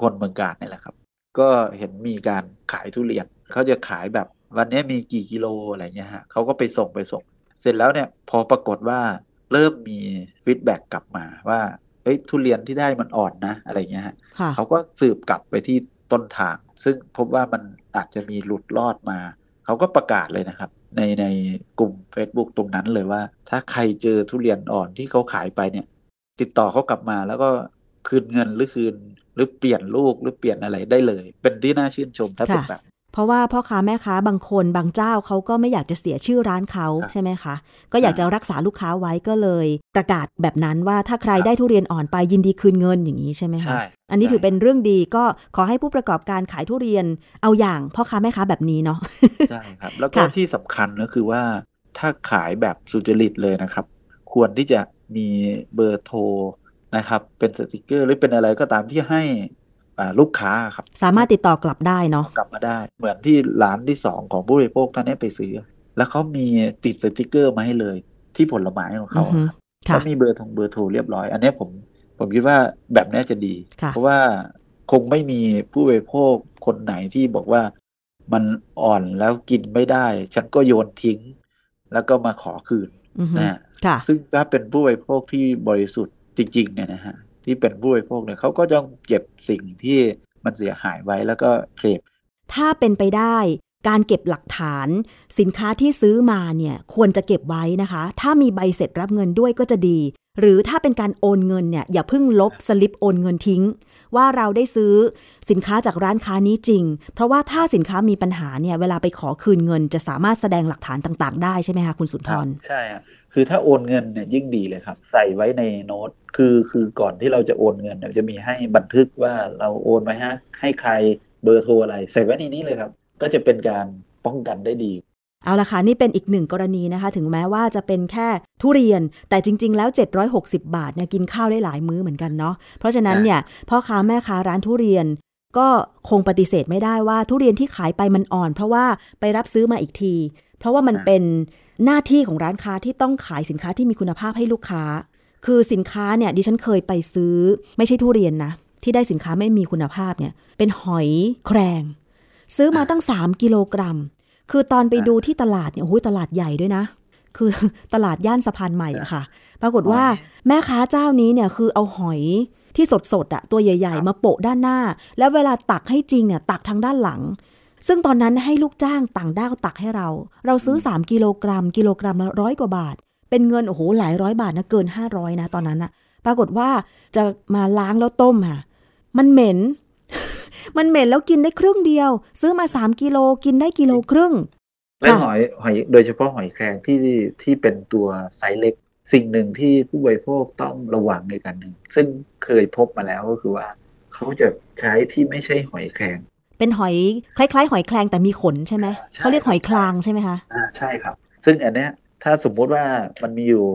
คนเมืองการนี่แหละครับ ก็เห็นมีการขายทุเรียนเขาจะขายแบบวันนี้มีกี่กิโลอะไรเงี้ยฮะเขาก็ไปส่งไปส่ง เสร็จแล้วเนี่ยพอปรากฏว่าเริ่มมี feedback กลับมาว่าเฮ้ยทุเรียนที่ได้มันอ่อนนะ อะไรเงี้ยฮะค่ะเขาก็สืบกลับไปที่ต้นทาง ซึ่งพบว่ามันอาจจะมีหลุดรอดมา เขาก็ประกาศเลยนะครับ ในในกลุ่ม Facebook ตรงนั้นเลยว่า ถ้าใครเจอทุเรียนอ่อนที่เขาขายไปเนี่ย ติดต่อเขากลับมาแล้วก็คืนเงินหรือคืน หรือเปลี่ยนลูกหรือเปลี่ยนอะไรได้เลย เป็นที่น่าชื่นชมถ้าเป็นค่ะแบบ เพราะว่าพ่อค้าแม่ค้าบางคนบางเจ้าเขาก็ไม่อยากจะเสียชื่อร้านเขาครับใช่ไหมคะ ก็อยากจะรักษาลูกค้าไว้ก็เลย ประกาศแบบนั้นว่าถ้าใครได้ทุเรียนอ่อนไปยินดีคืนเงินอย่างนี้ใช่ไหมคะใช่อันนี้ใช่ถือเป็นเรื่องดีก็ขอให้ผู้ประกอบการขายทุเรียนเอาอย่างพ่อค้าแม่ค้าแบบนี้เนาะใช่ครับ แล้วก็ค่ะที่สำคัญก็คือว่า ถ้าขายแบบสุจริตเลยนะครับ ควรที่จะมีเบอร์โทรนะครับ เป็นสติกเกอร์หรือเป็นอะไรก็ตามที่ให้อ่า ลูกค้าครับ สามารถติดต่อกลับได้เนาะกลับมาได้ เหมือนที่ร้านที่สองของผู้บริโภคท่านนี้ไปซื้อ แล้วเขามีติดสติกเกอร์มาให้เลย ที่ผลไม้ของเขาอือฮึอะครับค่ะแล้วมีเบอร์ทงเบอร์โทรเรียบร้อย อันนี้ผมผมคิดว่าแบบนี้จะดีค่ะเพราะว่าคงไม่มีผู้บริโภคคนไหนที่บอกว่ามันอ่อนแล้วกินไม่ได้ ฉันก็โยนทิ้ง แล้วก็มาขอคืนอือฮึนะค่ะซึ่งถ้าเป็นผู้บริโภคที่บริสุทธิ์จริงๆเนี่ยนะฮะ ที่เป็นผู้บริโภคเนี่ยเขาก็ต้องเก็บสิ่งที่มันเสียหายไว้แล้วก็เคลมถ้าเป็นไปได้การเก็บหลักฐานสินค้าที่ซื้อมาเนี่ยควรจะเก็บไว้นะคะ ถ้ามีใบเสร็จรับเงินด้วยก็จะดี หรือถ้าเป็นการโอนเงินเนี่ยอย่าเพิ่งลบสลิปโอนเงินทิ้ง ว่าเราได้ซื้อสินค้าจากร้านค้านี้จริง เพราะว่าถ้าสินค้ามีปัญหาเนี่ยเวลาไปขอคืนเงิน จะสามารถแสดงหลักฐานต่าง ๆ ได้ใช่ไหมคะคุณสุนทรใช่ ครับคือถ้าโอนเงินเนี่ยยิ่งดีเลยครับ ใส่ไว้ในโน้ตคือคือก่อนที่เราจะโอนเงินเนี่ยจะมีให้บันทึกว่าเราโอนไปฮะให้ใครเบอร์โทรอะไร ใส่ไว้ในนี้เลยครับ ก็จะเป็นการป้องกันได้ดี เอาละค่ะนี่เป็นอีกหนึ่งกรณีนะคะ ถึงแม้ว่าจะเป็นแค่ทุเรียนแต่จริง ๆ แล้ว 760 บาทเนี่ยกินข้าวได้หลายมื้อเหมือนกันเนาะเพราะฉะนั้นเนี่ยพ่อค้าแม่ค้าร้านทุเรียนก็คงปฏิเสธไม่ได้ว่าทุเรียนที่ขายไปมันอ่อน เพราะว่าไปรับซื้อมาอีกที เพราะว่ามันเป็นหน้าที่ของร้านค้าที่ต้องขายสินค้าที่มีคุณภาพให้ลูกค้า คือสินค้าเนี่ยดิฉันเคยไปซื้อ ไม่ใช่ทุเรียนนะ ที่ได้สินค้าไม่มีคุณภาพเนี่ย เป็นหอยแครง ซื้อมาตั้ง 3 กิโลกรัม คือตอนไปดูที่ตลาดเนี่ยโอ้โหตลาดใหญ่ด้วยนะ คือตลาดย่านสะพานใหม่อะค่ะ ปรากฏว่าแม่ค้าเจ้านี้เนี่ยคือเอาหอยที่สดๆอะตัวใหญ่ ๆ มาโปะด้านหน้า แล้วเวลาตักให้จริงเนี่ยตักทางด้านหลัง ซึ่งตอนนั้นให้ลูกจ้างต่างด้าวตักให้เรา เราซื้อ 3 กิโลกรัม กิโลกรัมละร้อยกว่าบาท เป็นเงินโอ้โหหลายร้อยบาทนะเกิน 500 นะตอนนั้นอะปรากฏว่าจะมาล้างแล้วต้มค่ะ มันเหม็น มันเหม็นแล้วกินได้ครึ่งเดียว ซื้อมา 3 กิโลกินได้กิโลครึ่ง และหอยหอยโดยเฉพาะหอยแครงที่ที่เป็นตัวไซส์เล็ก สิ่งหนึ่งที่ผู้บริโภคต้องระวังในการหนึ่งซึ่งเคยพบมาแล้วก็คือว่า เขาจะใช้ที่ไม่ใช่หอยแครง เป็นหอยคล้ายๆ หอยแครงแต่มีขนใช่ไหมใช่เขาเรียกหอยคลางใช่ไหมคะอ่าใช่ครับ ซึ่งอันเนี้ยถ้าสมมุติว่ามันมีอยู่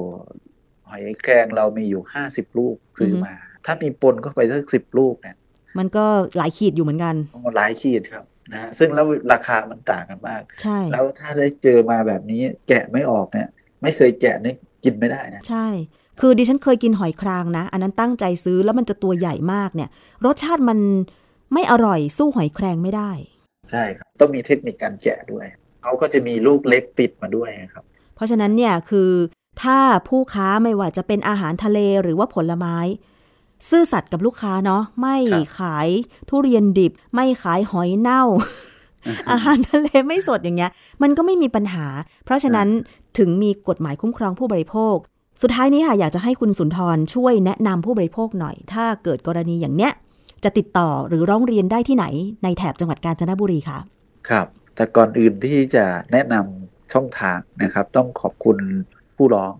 หอยแครงเรามีอยู่ห้าสิบลูกซื้อมา ถ้ามีปนเข้าไปสักสิบลูกเนี่ย มันก็หลายขีดอยู่เหมือนกันหลายขีดครับนะฮะซึ่งแล้วราคามันต่างกันมาก ใช่ แล้วถ้าได้เจอมาแบบนี้แกะไม่ออกเนี่ย ไม่เคยแกะเนี่ยกินไม่ได้นะ ใช่ คือดิฉันเคยกินหอยครางนะ อันนั้นตั้งใจซื้อแล้วมันจะตัวใหญ่มากเนี่ย รสชาติมัน ไม่อร่อยสู้หอยแครงไม่ได้ ใช่ครับ ต้องมีเทคนิคการแกะด้วยเขาก็จะมีลูกเล็กติดมาด้วยครับ เพราะฉะนั้นเนี่ยคือถ้าผู้ค้าไม่ว่าจะเป็นอาหารทะเลหรือว่าผลไม้ ซื่อสัตย์กับลูกค้าเนาะไม่ครับขายทุเรียนดิบ ไม่ขายหอยเน่า อาหารทะเลไม่สดอย่างเงี้ย มันก็ไม่มีปัญหา เพราะฉะนั้นถึงมีกฎหมายคุ้มครองผู้บริโภค สุดท้ายนี้ค่ะอยากจะให้คุณสุนทรช่วยแนะนำผู้บริโภคหน่อย ถ้าเกิดกรณีอย่างเนี้ย จะติดต่อหรือร้องเรียนได้ที่ไหนในแถบจังหวัดกาญจนบุรีค่ะครับ แต่ก่อนอื่นที่จะแนะนำช่องทางนะครับ ต้องขอบคุณผู้ร้อง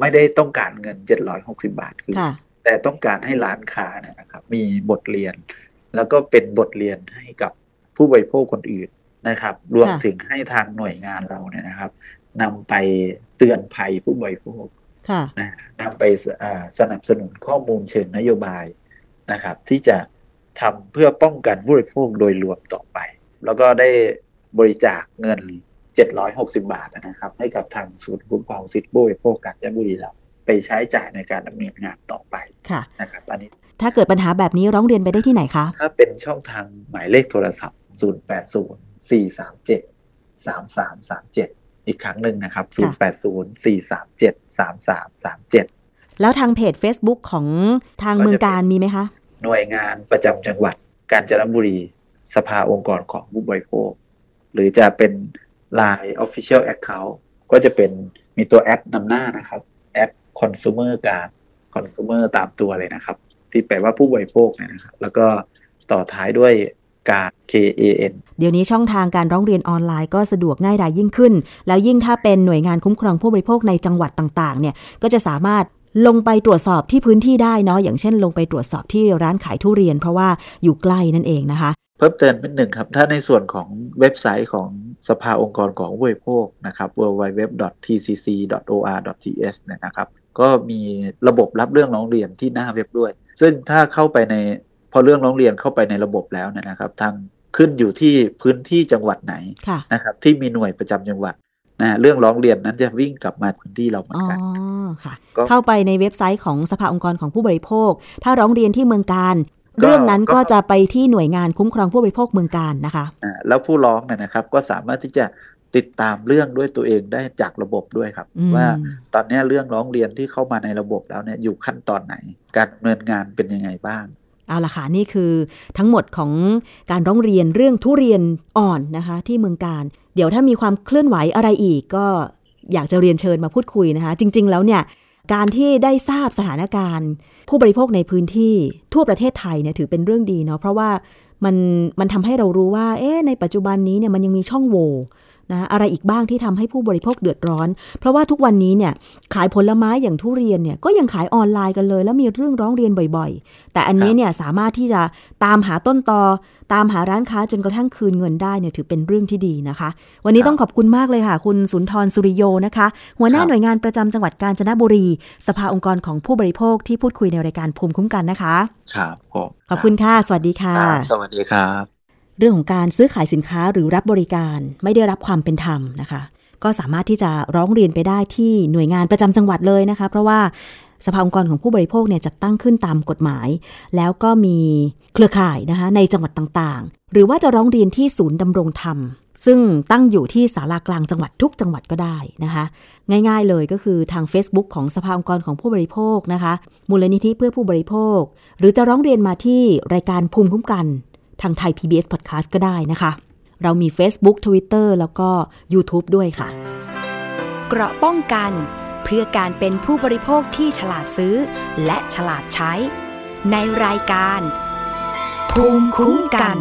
ไม่ได้ต้องการเงิน 760 บาทคือค่ะแต่ต้องการให้ร้านค้าเนี่ยนะครับ มีบทเรียน แล้วก็เป็นบทเรียนให้กับผู้บริโภคคนอื่นนะครับ รวมค่ะถึงให้ทางหน่วยงานเราเนี่ยนะครับนำไปเตือนภัยผู้บริโภคค่ะนะนำไปสอ่าสนับสนุนข้อมูลเชิงนโยบายนะครับ ที่จะ ทำเพื่อป้องกันผู้บริโภคโดยรวมต่อไป แล้วก็ได้บริจาคเงิน 760 บาทนะครับ ให้กับทางศูนย์คุ้มครองสิทธิผู้บริโภคกาญจนบุรีเราไปใช้จ่ายในการดำเนินงานต่อไปค่ะนะครับอันนี้ถ้าเกิดปัญหาแบบนี้ร้องเรียนไปได้ที่ไหนคะ ถ้าเป็นช่องทางหมายเลขโทรศัพท์ 080 437 3337 อีกครั้งหนึ่งนะครับค่ะ080 437 3337 แล้วทางเพจ Facebook ของทางเมืองการมีไหมคะ หน่วยงานประจำจังหวัด กาญจนบุรี สภาองค์กรของผู้บริโภค หรือจะเป็น Line Official Account ก็จะเป็นมีตัวแอดนำหน้านะครับแอด Consumer การ Consumer ตามตัวเลยนะครับ ที่แปลว่าผู้บริโภคเนี่ยนะครับแล้วก็ต่อท้ายด้วยการ K A N เดี๋ยวนี้ช่องทางการร้องเรียนออนไลน์ก็สะดวกง่ายดายยิ่งขึ้น แล้วยิ่งถ้าเป็นหน่วยงานคุ้มครองผู้บริโภคในจังหวัดต่างๆ เนี่ย ก็จะสามารถ ลงไปตรวจสอบที่พื้นที่ได้เนาะอย่างเช่น ลงไปตรวจสอบที่ร้านขายทุเรียน เพราะว่าอยู่ใกล้นั่นเองนะคะ เพิ่มเติมเป็นหนึ่งครับ ถ้าในส่วนของเว็บไซต์ของสภาองค์กรของผู้บริโภคนะครับ www.tcc.or.th เนี่ยนะครับ ก็มีระบบรับเรื่องร้องเรียนที่หน้าเว็บด้วย ซึ่งถ้าเข้าไปในพอเรื่องร้องเรียนเข้าไปในระบบแล้วเนี่ยนะครับ ทางขึ้นอยู่ที่พื้นที่จังหวัดไหนค่ะนะครับที่มีหน่วยประจำจังหวัด นะฮะเรื่องร้องเรียนนั้นจะวิ่งกลับมาพื้นที่เราเหมืออ๋นอกันค่ะก็เข้าไปในเว็บไซต์ของสภาองค์กรของผู้บริโภค ถ้าร้องเรียนที่เมืองการก็เรื่องนั้นก็ก็จะไปที่หน่วยงานคุ้มครองผู้บริโภคเมืองการนะคะอ่าแล้วผู้ร้องเนี่ยนะครับ ก็สามารถที่จะติดตามเรื่องด้วยตัวเองได้จากระบบด้วยครับอืมว่าตอนเนี้ยเรื่องร้องเรียนที่เข้ามาในระบบแล้วเนี่ยอยู่ขั้นตอนไหน การดำเนินงานเป็นยังไงบ้าง เอาละค่ะนี่คือทั้งหมดของการร้องเรียนเรื่องทุเรียนอ่อนนะคะ ที่เมืองการ เดี๋ยวถ้ามีความเคลื่อนไหวอะไรอีก ก็อยากจะเรียนเชิญมาพูดคุยนะคะ จริง ๆ แล้วเนี่ยการที่ได้ทราบสถานการณ์ ผู้บริโภคในพื้นที่ทั่วประเทศไทยเนี่ยถือเป็นเรื่องดีเนาะเพราะว่ามันมันทำให้เรารู้ว่าเอ๊ะในปัจจุบันนี้เนี่ยมันยังมีช่องโหว่ นะอะไรอีกบ้างที่ทำให้ผู้บริโภคเดือดร้อน เพราะว่าทุกวันนี้เนี่ยขายผลไม้อย่างทุเรียนเนี่ยก็ยังขายออนไลน์กันเลย แล้วมีเรื่องร้องเรียนบ่อยๆ แต่อันนี้เนี่ยสามารถที่จะตามหาต้นตอ ตามหาร้านค้าจนกระทั่งคืนเงินได้เนี่ยถือเป็นเรื่องที่ดีนะคะ วันนี้ต้องขอบคุณมากเลยค่ะ คุณสุนทรสุริโยนะคะ หัวหน้าหน่วยงานประจำจังหวัดกาญจนบุรี สภาองค์กรของผู้บริโภคที่พูดคุยในรายการภูมิคุ้มกันนะคะ ครับผมขอบคุณค่ะ สวัสดีค่ะครับสวัสดีครับ เรื่องของการซื้อขายสินค้าหรือรับบริการไม่ได้รับความเป็นธรรมนะคะ ก็สามารถที่จะร้องเรียนไปได้ที่หน่วยงานประจำจังหวัดเลยนะคะ เพราะว่าสภาองค์กรของผู้บริโภคเนี่ยจัดตั้งขึ้นตามกฎหมาย แล้วก็มีเครือข่ายนะคะในจังหวัดต่างๆ หรือว่าจะร้องเรียนที่ศูนย์ดำรงธรรม ซึ่งตั้งอยู่ที่ศาลากลางจังหวัดทุกจังหวัดก็ได้นะคะ ง่ายๆเลยก็คือทาง Facebook ของสภาองค์กรของผู้บริโภคนะคะ มูลนิธิเพื่อผู้บริโภค หรือจะร้องเรียนมาที่รายการภูมิคุ้มกัน ทางไทย PBS Podcast ก็ได้นะคะ เรามี Facebook Twitter แล้วก็ YouTube ด้วยค่ะ เกราะป้องกันเพื่อการเป็นผู้บริโภคที่ฉลาดซื้อ และฉลาดใช้ ในรายการ ภูมิคุ้มกัน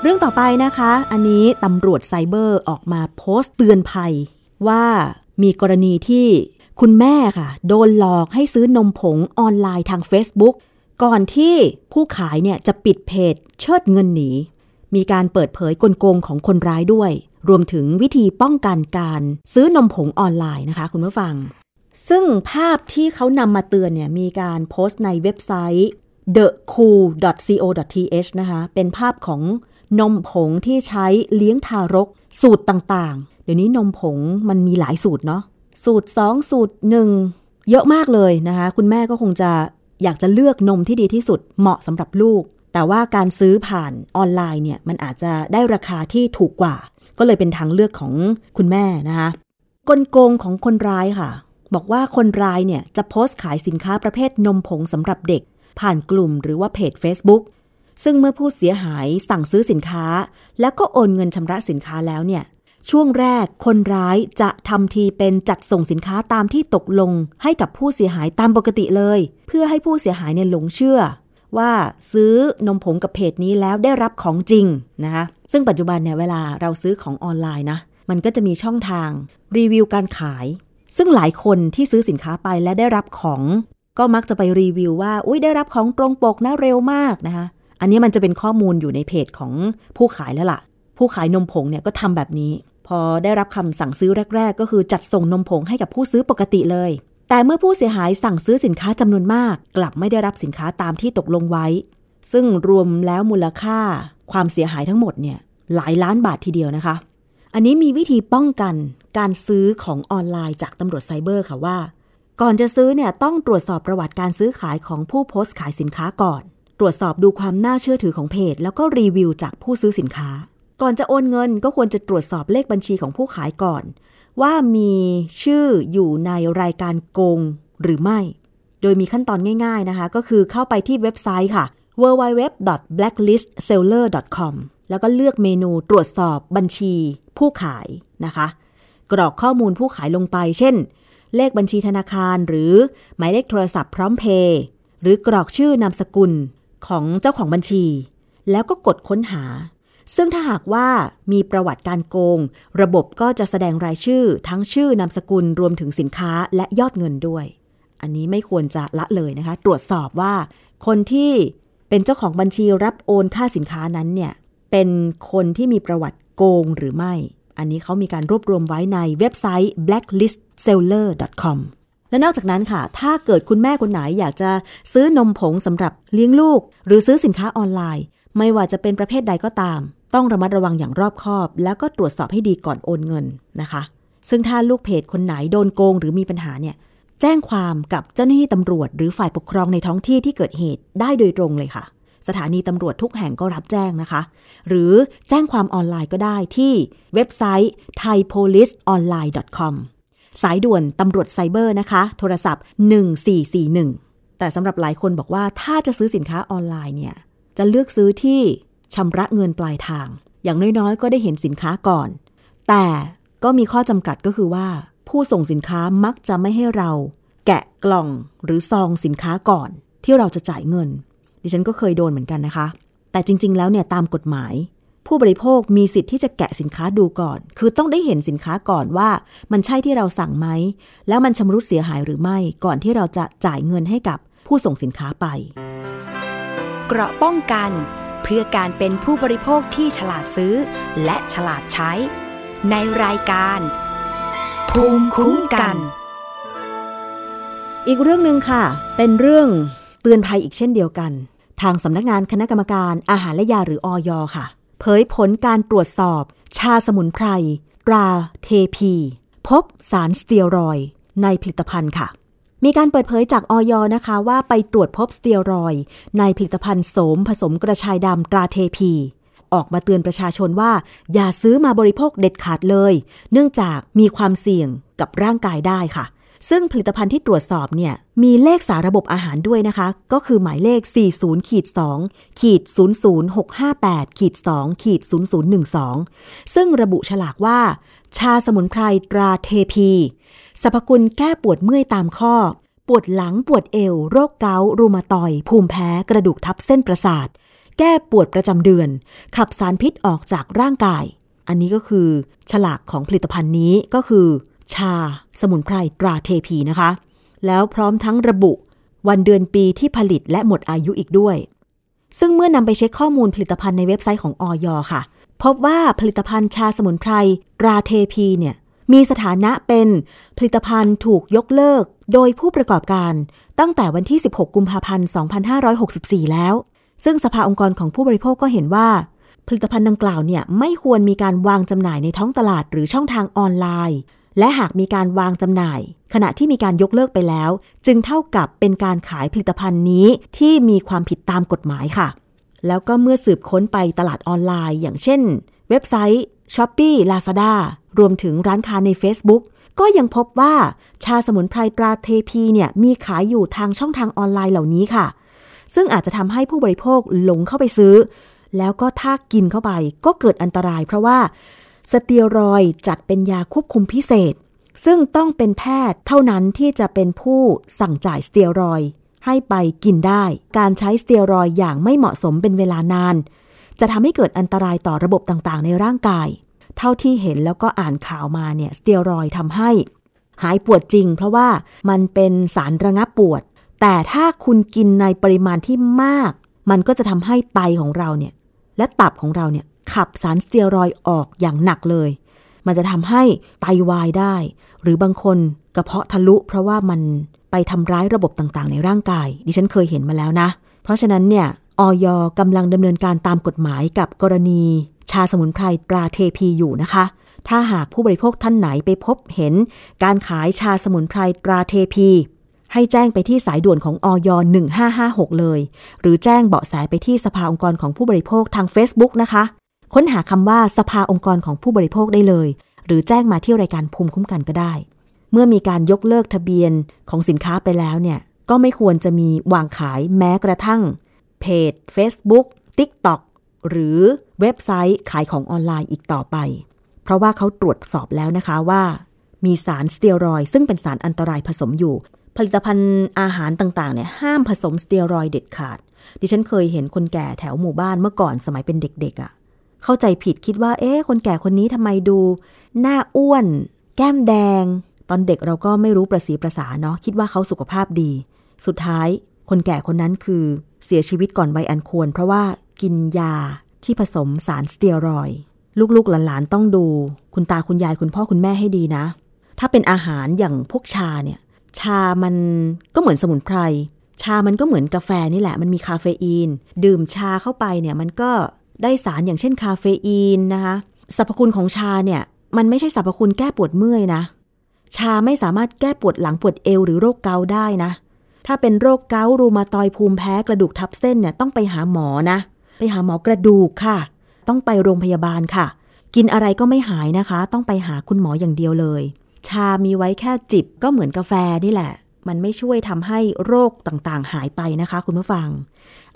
เรื่องต่อไปนะคะ อันนี้ตำรวจไซเบอร์ออกมาโพสต์เตือนภัย ว่ามีกรณีที่คุณแม่ค่ะ โดนหลอกให้ซื้อนมผงออนไลน์ทาง Facebook ก่อนที่ผู้ขายเนี่ยจะปิดเพจเชิดเงินหนี มีการเปิดเผยกลโกงของคนร้ายด้วย รวมถึงวิธีป้องกันการซื้อนมผงออนไลน์นะคะ คุณผู้ฟัง ซึ่งภาพที่เขานำมาเตือนเนี่ยมีการโพสต์ในเว็บไซต์ thecool.co.th นะคะ เป็นภาพของนมผงที่ใช้เลี้ยงทารก สูตรต่างๆ เดี๋ยวนี้นมผงมันมีหลายสูตรเนาะสูตร 2 สูตร 1 เยอะมากเลยนะคะ คุณแม่ก็คงจะ อยากจะเลือกนมที่ดีที่สุดเหมาะสำหรับลูก แต่ว่าการซื้อผ่านออนไลน์เนี่ยมันอาจจะได้ราคาที่ถูกกว่า ก็เลยเป็นทางเลือกของคุณแม่นะคะกลโกงของคนร้ายค่ะ บอกว่าคนร้ายเนี่ยจะโพสต์ขายสินค้าประเภทนมผงสำหรับเด็ก ผ่านกลุ่มหรือว่าเพจ Facebook ซึ่งเมื่อผู้เสียหายสั่งซื้อสินค้า แล้วก็โอนเงินชำระสินค้าแล้วเนี่ย ช่วงแรกคนร้ายจะทำทีเป็นจัดส่งสินค้าตามที่ตกลงให้กับผู้เสียหายตามปกติเลย เพื่อให้ผู้เสียหายเนี่ยหลงเชื่อ ว่าซื้อนมผงกับเพจนี้แล้วได้รับของจริงนะคะซึ่งปัจจุบันเนี่ยเวลาเราซื้อของออนไลน์นะ มันก็จะมีช่องทางรีวิวการขาย ซึ่งหลายคนที่ซื้อสินค้าไปและได้รับของ ก็มักจะไปรีวิวว่าอุ้ยได้รับของตรงปกนะเร็วมากนะคะอันนี้มันจะเป็นข้อมูลอยู่ในเพจของผู้ขายแล้วล่ะ ผู้ขายนมผงเนี่ยก็ทำแบบนี้ พอได้รับคำสั่งซื้อแรก ๆ ก็คือจัดส่งนมผงให้กับผู้ซื้อปกติเลย แต่เมื่อผู้เสียหายสั่งซื้อสินค้าจำนวนมาก กลับไม่ได้รับสินค้าตามที่ตกลงไว้ ซึ่งรวมแล้วมูลค่าความเสียหายทั้งหมดเนี่ยหลายล้านบาททีเดียวนะคะ อันนี้มีวิธีป้องกันการซื้อของออนไลน์จากตำรวจไซเบอร์ค่ะว่า ก่อนจะซื้อเนี่ยต้องตรวจสอบประวัติการซื้อขายของผู้โพสต์ขายสินค้าก่อน ตรวจสอบดูความน่าเชื่อถือของเพจ แล้วก็รีวิวจากผู้ซื้อสินค้า ก่อนจะโอนเงินก็ควรจะตรวจสอบเลขบัญชีของผู้ขายก่อน ว่ามีชื่ออยู่ในรายการโกงหรือไม่ โดยมีขั้นตอนง่าย ๆนะคะ ก็คือเข้าไปที่เว็บไซต์ค่ะ www.blacklistseller.com แล้วก็เลือกเมนูตรวจสอบบัญชีผู้ขายนะคะ กรอกข้อมูลผู้ขายลงไป เช่น เลขบัญชีธนาคารหรือหมายเลขโทรศัพท์พร้อมเพย์หรือกรอกชื่อนามสกุลของเจ้าของบัญชี แล้วก็กดค้นหา ซึ่งถ้าหากว่ามีประวัติการโกง ระบบก็จะแสดงรายชื่อ ทั้งชื่อนามสกุลรวมถึงสินค้าและยอดเงินด้วย อันนี้ไม่ควรจะละเลยนะคะ ตรวจสอบว่าคนที่เป็นเจ้าของบัญชีรับโอนค่าสินค้านั้นเนี่ยเป็นคนที่มีประวัติโกงหรือไม่ อันนี้เขามีการรวบรวมไว้ในเว็บไซต์ blacklistseller.com และนอกจากนั้นค่ะ ถ้าเกิดคุณแม่คนไหนอยากจะซื้อนมผงสำหรับเลี้ยงลูก หรือซื้อสินค้าออนไลน์ ไม่ว่าจะเป็นประเภทใดก็ตาม ต้องระมัดระวังอย่างรอบคอบ แล้วก็ตรวจสอบให้ดีก่อนโอนเงินนะคะ ซึ่งถ้าลูกเพจคนไหนโดนโกงหรือมีปัญหาเนี่ยแจ้งความกับเจ้าหน้าที่ตำรวจ หรือฝ่ายปกครองในท้องที่ที่เกิดเหตุได้โดยตรงเลยค่ะ สถานีตำรวจทุกแห่งก็รับแจ้งนะคะ หรือแจ้งความออนไลน์ก็ได้ที่เว็บไซต์ thaipoliceonline.com สายด่วนตำรวจไซเบอร์นะคะ โทรศัพท์ 1441 แต่สำหรับหลายคนบอกว่าถ้าจะซื้อสินค้าออนไลน์เนี่ยจะเลือกซื้อที่ ชำระเงินปลายทาง อย่างน้อยๆ ก็ได้เห็นสินค้าก่อน แต่ก็มีข้อจำกัดก็คือว่า ผู้ส่งสินค้ามักจะไม่ให้เรา แกะกล่องหรือซองสินค้าก่อน ที่เราจะจ่ายเงิน ดิฉันก็เคยโดนเหมือนกันนะคะ แต่จริง ๆ แล้วเนี่ยตามกฎหมาย ผู้บริโภคมีสิทธิ์ที่จะแกะสินค้าดูก่อน คือต้องได้เห็นสินค้าก่อนว่า มันใช่ที่เราสั่งไหมแล้วมันชำรุดเสียหายหรือไม่ก่อนที่เราจะจ่ายเงินให้กับผู้ส่งสินค้าไป เกราะป้องกัน เพื่อการเป็นผู้บริโภคที่ฉลาดซื้อ และฉลาดใช้ ในรายการ ภูมิคุ้มกัน อีกเรื่องหนึ่งค่ะ เป็นเรื่องเตือนภัยอีกเช่นเดียวกัน ทางสำนักงานคณะกรรมการอาหารและยาหรืออยค่ะ เผยผลการตรวจสอบ ชาสมุนไพรตราเทพี พบสารสเตียรอยในผลิตภัณฑ์ค่ะ มีการเปิดเผยจากออยนะคะว่าไปตรวจพบสเตียรอยในผลิตภัณฑ์โสมผสมกระชายดำตราเทพี ออกมาเตือนประชาชนว่า อย่าซื้อมาบริโภคเด็ดขาดเลย เนื่องจากมีความเสี่ยงกับร่างกายได้ค่ะ ซึ่งผลิตภัณฑ์ที่ตรวจสอบเนี่ยมีเลขสาระบบอาหารด้วยนะคะ ก็คือหมายเลข 40ขีด2ขีด00658ขีด2ขีด0012 ซึ่งระบุฉลากว่า ชาสมุนไพรตราเทพี สรรพคุณแก้ปวดเมื่อยตามข้อ ปวดหลังปวดเอว โรคเกาต์รูมาตอย ภูมิแพ้กระดูกทับเส้นประสาท แก้ปวดประจำเดือน ขับสารพิษออกจากร่างกาย อันนี้ก็คือฉลากของผลิตภัณฑ์นี้ก็คือ ชา สมุนไพรตราเทพีนะคะ แล้วพร้อมทั้งระบุ วันเดือนปีที่ผลิตและหมดอายุอีกด้วย ซึ่งเมื่อนำไปเช็คข้อมูลผลิตภัณฑ์ในเว็บไซต์ของอยค่ะพบว่าผลิตภัณฑ์ชาสมุนไพรตราเทพีเนี่ย มีสถานะเป็นผลิตภัณฑ์ถูกยกเลิกโดยผู้ประกอบการตั้งแต่วันที่ 16 กุมภาพันธ์ 2564 แล้ว ซึ่งสภาองค์กรของผู้บริโภคก็เห็นว่า ผลิตภัณฑ์ดังกล่าวเนี่ยไม่ควรมีการวางจำหน่ายในท้องตลาดหรือช่องทางออนไลน์ และหากมีการวางจำหน่าย ขณะที่มีการยกเลิกไปแล้ว จึงเท่ากับเป็นการขายผลิตภัณฑ์นี้ที่มีความผิดตามกฎหมายค่ะ แล้วก็เมื่อสืบค้นไปตลาดออนไลน์ อย่างเช่น เว็บไซต์ s h o p e e Lazada รวมถึงร้านค้าใน Facebook ก็ยังพบว่าชาสมุนไพรตราเทพีเนี่ยมีขายอยู่ทางช่องทางออนไลน์เหล่านี้ค่ะ ซึ่งอาจจะทำให้ผู้บริโภคหลงเข้าไปซื้อ แล้วก็ถ้ากินเข้าไปก็เกิดอันตราย เพราะว่าสเตียรอยจัดเป็นยาควบคุมพิเศษ ซึ่งต้องเป็นแพทย์เท่านั้นที่จะเป็นผู้สั่งจ่ายสเตียรอยให้ไปกินได้ การใช้สเตียรอยอย่างไม่เหมาะสมเป็นเวลานาน จะทำให้เกิดอันตรายต่อระบบต่างๆ ในร่างกาย เท่าที่เห็นแล้วก็อ่านข่าวมาเนี่ยสเตียรอยทำให้หายปวดจริง เพราะว่ามันเป็นสารระงับปวด แต่ถ้าคุณกินในปริมาณที่มาก มันก็จะทำให้ไตของเราเนี่ยและตับของเราเนี่ยขับสารสเตียรอยออกอย่างหนักเลย มันจะทำให้ไตวายได้ หรือบางคนกระเพาะทะลุ เพราะว่ามันไปทำร้ายระบบต่างๆ ในร่างกาย ดิฉันเคยเห็นมาแล้วนะ เพราะฉะนั้นเนี่ยออยกำลังดำเนินการตามกฎหมายกับกรณี ชาสมุนไพรตราเทพีอยู่นะคะ ถ้าหากผู้บริโภคท่านไหนไปพบเห็น การขายชาสมุนไพรตราเทพี ให้แจ้งไปที่สายด่วนของอย1556 เลย หรือแจ้งเบาะแสไปที่สภาองค์กรของผู้บริโภคทาง Facebook นะคะ ค้นหาคำว่าสภาองค์กรของผู้บริโภคได้เลย หรือแจ้งมาที่รายการภูมิคุ้มกันก็ได้ เมื่อมีการยกเลิกทะเบียนของสินค้าไปแล้วเนี่ยก็ไม่ควรจะมีวางขายแม้กระทั่งเพจ Facebook TikTok หรือเว็บไซต์ขายของออนไลน์อีกต่อไป เพราะว่าเขาตรวจสอบแล้วนะคะว่า มีสารสเตียรอยด์ซึ่งเป็นสารอันตรายผสมอยู่ ผลิตภัณฑ์อาหารต่างๆเนี่ยห้ามผสมสเตียรอยด์เด็ดขาด ดิฉันเคยเห็นคนแก่แถวหมู่บ้านเมื่อก่อนสมัยเป็นเด็กๆอะ่ะ เข้าใจผิดคิดว่า เอ๊ะคนแก่คนนี้ทำไมดู หน้าอ้วน แก้มแดง ตอนเด็กเราก็ไม่รู้ประสีประสาเนาะคิดว่าเขาสุขภาพดี สุดท้ายคนแก่คนนั้นคือเสียชีวิตก่อนวัยอันควร เพราะว่า กินยาที่ผสมสารสเตียรอย ลูกๆหลานๆต้องดู คุณตาคุณยายคุณพ่อคุณแม่ให้ดีนะ ถ้าเป็นอาหารอย่างพวกชาเนี่ย ชามันก็เหมือนสมุนไพร ชามันก็เหมือนกาแฟนี่แหละ มันมีคาเฟอีน ดื่มชาเข้าไปเนี่ยมันก็ได้สารอย่างเช่นคาเฟอีนนะคะสรรพคุณของชาเนี่ยมันไม่ใช่สรรพคุณแก้ปวดเมื่อยนะ ชาไม่สามารถแก้ปวดหลังปวดเอวหรือโรคเกาต์ได้นะ ถ้าเป็นโรคเกาต์รูมาตอยด์ภูมิแพ้กระดูกทับเส้นเนี่ยต้องไปหาหมอนะ ไปหาหมอกระดูกค่ะ ต้องไปโรงพยาบาลค่ะ กินอะไรก็ไม่หายนะคะ ต้องไปหาคุณหมออย่างเดียวเลย ชามีไว้แค่จิบก็เหมือนกาแฟนี่แหละ มันไม่ช่วยทำให้โรคต่างๆ หายไปนะคะ คุณผู้ฟัง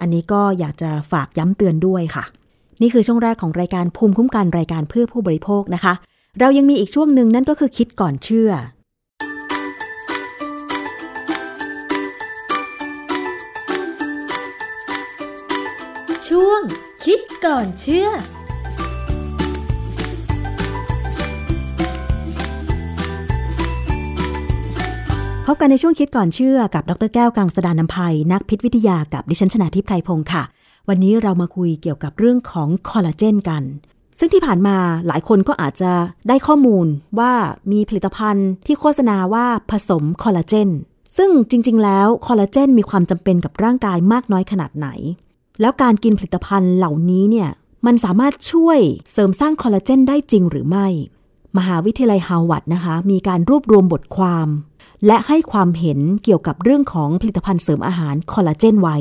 อันนี้ก็อยากจะฝากย้ำเตือนด้วยค่ะ นี่คือช่วงแรกของรายการภูมิคุ้มกันรายการเพื่อผู้บริโภคนะคะ เรายังมีอีกช่วงหนึ่งนั่นก็คือคิดก่อนเชื่อ ช่วง คิดก่อนเชื่อพบกันในช่วงคิดก่อนเชื่อกับดรแก้วกังสดานนภัย นักพิษวิทยากับดิฉันชนาทิพไพรพงศ์ค่ะ วันนี้เรามาคุยเกี่ยวกับเรื่องของคอลลาเจนกัน ซึ่งที่ผ่านมาหลายคนก็อาจจะได้ข้อมูลว่ามีผลิตภัณฑ์ที่โฆษณาว่าผสมคอลลาเจนซึ่งจริง ๆ แล้วคอลลาเจนมีความจำเป็นกับร่างกายมากน้อยขนาดไหน แล้วการกินผลิตภัณฑ์เหล่านี้เนี่ยมันสามารถช่วยเสริมสร้างคอลลาเจนได้จริงหรือไม่ มหาวิทยาลัยฮาร์วาร์ดนะคะ มีการรวบรวมบทความ และให้ความเห็นเกี่ยวกับเรื่องของผลิตภัณฑ์เสริมอาหารคอลลาเจนไว้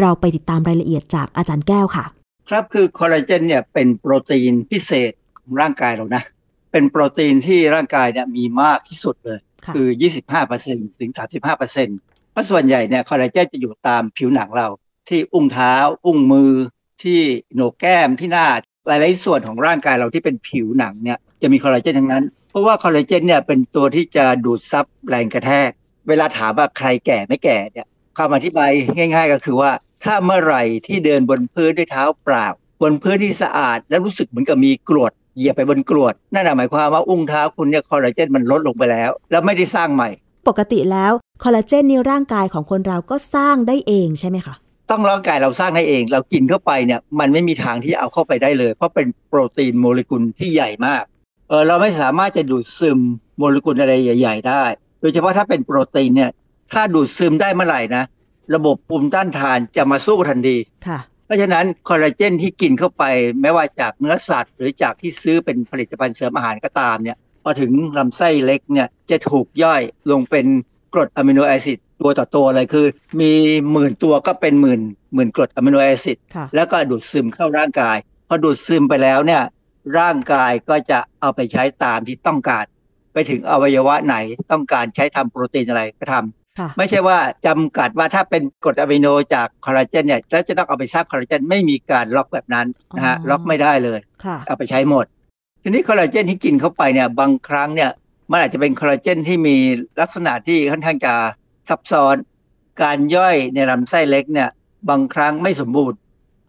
เราไปติดตามรายละเอียดจากอาจารย์แก้วค่ะ ครับคือคอลลาเจนเนี่ยเป็นโปรตีนพิเศษของร่างกายเรานะ เป็นโปรตีนที่ร่างกายเนี่ยมีมากที่สุดเลยค่ะคือ 25%ถึง 35%เพราะส่วนใหญ่เนี่ยคอลลาเจนจะอยู่ตามผิวหนังเรา ที่อุ้งเท้า อุ้งมือ ที่โหนกแก้มที่หน้าหลายๆส่วนของร่างกายเราที่เป็นผิวหนังเนี่ยจะมีคอลลาเจนทั้งนั้น เพราะว่าคอลลาเจนเนี่ยเป็นตัวที่จะดูดซับแรงกระแทก เวลาถามว่าใครแก่ไม่แก่เนี่ยคำอธิบายง่าย ๆ ก็คือว่า ถ้าเมื่อไหร่ที่เดินบนพื้นด้วยเท้าเปล่า บนพื้นที่สะอาด แล้วรู้สึกเหมือนกับมีกรวดเหยียบไปบนกรวดนั่นหมายความว่าอุ้งเท้าคุณเนี่ยคอลลาเจนมันลดลงไปแล้ว แล้วไม่ได้สร้างใหม่ ปกติแล้วคอลลาเจนในร่างกายของคนเราก็สร้างได้เองใช่ไหมคะ ต้องร่างกายเราสร้างได้เอง เรากินเข้าไปเนี่ย มันไม่มีทางที่จะเอาเข้าไปได้เลย เพราะเป็นโปรตีนโมเลกุลที่ใหญ่มาก เออเราไม่สามารถจะดูดซึมโมเลกุลอะไรใหญ่ ๆ ได้ โดยเฉพาะถ้าเป็นโปรตีนเนี่ย ถ้าดูดซึมได้เมื่อไหร่นะ ระบบภูมิต้านทานจะมาสู้ทันทีค่ะเพราะฉะนั้นคอลลาเจนที่กินเข้าไปไม่ว่าจากเนื้อสัตว์ หรือจากที่ซื้อเป็นผลิตภัณฑ์เสริมอาหารก็ตามเนี่ยพอถึงลำไส้เล็กเนี่ยจะถูกย่อยลงเป็นกรด amino acid ตัวต่อตัวเลยคือ มีหมื่นตัวก็เป็นหมื่นหมื่นกรด amino acid ค่ะแล้วก็ดูดซึมเข้าร่างกาย พอดูดซึมไปแล้วเนี่ย ร่างกายก็จะเอาไปใช้ตามที่ต้องการ ไปถึงอวัยวะไหนต้องการใช้ทำโปรตีนอะไรก็ทำค่ะไม่ใช่ว่าจำกัดว่าถ้าเป็นกรดอะมิโนจากคอลลาเจนเนี่ยแล้วจะต้องเอาไปสร้างคอลลาเจนไม่มีการล็อกแบบนั้นนะฮะอ๋อล็อกไม่ได้เลยค่ะเอาไปใช้หมด ทีนี้คอลลาเจนที่กินเข้าไปเนี่ยบางครั้งเนี่ยมันอาจจะเป็นคอลลาเจนที่มีลักษณะที่ค่อนข้างจะ ซับซ้อน การย่อยในลำไส้เล็กเนี่ย บางครั้งไม่สมบูรณ์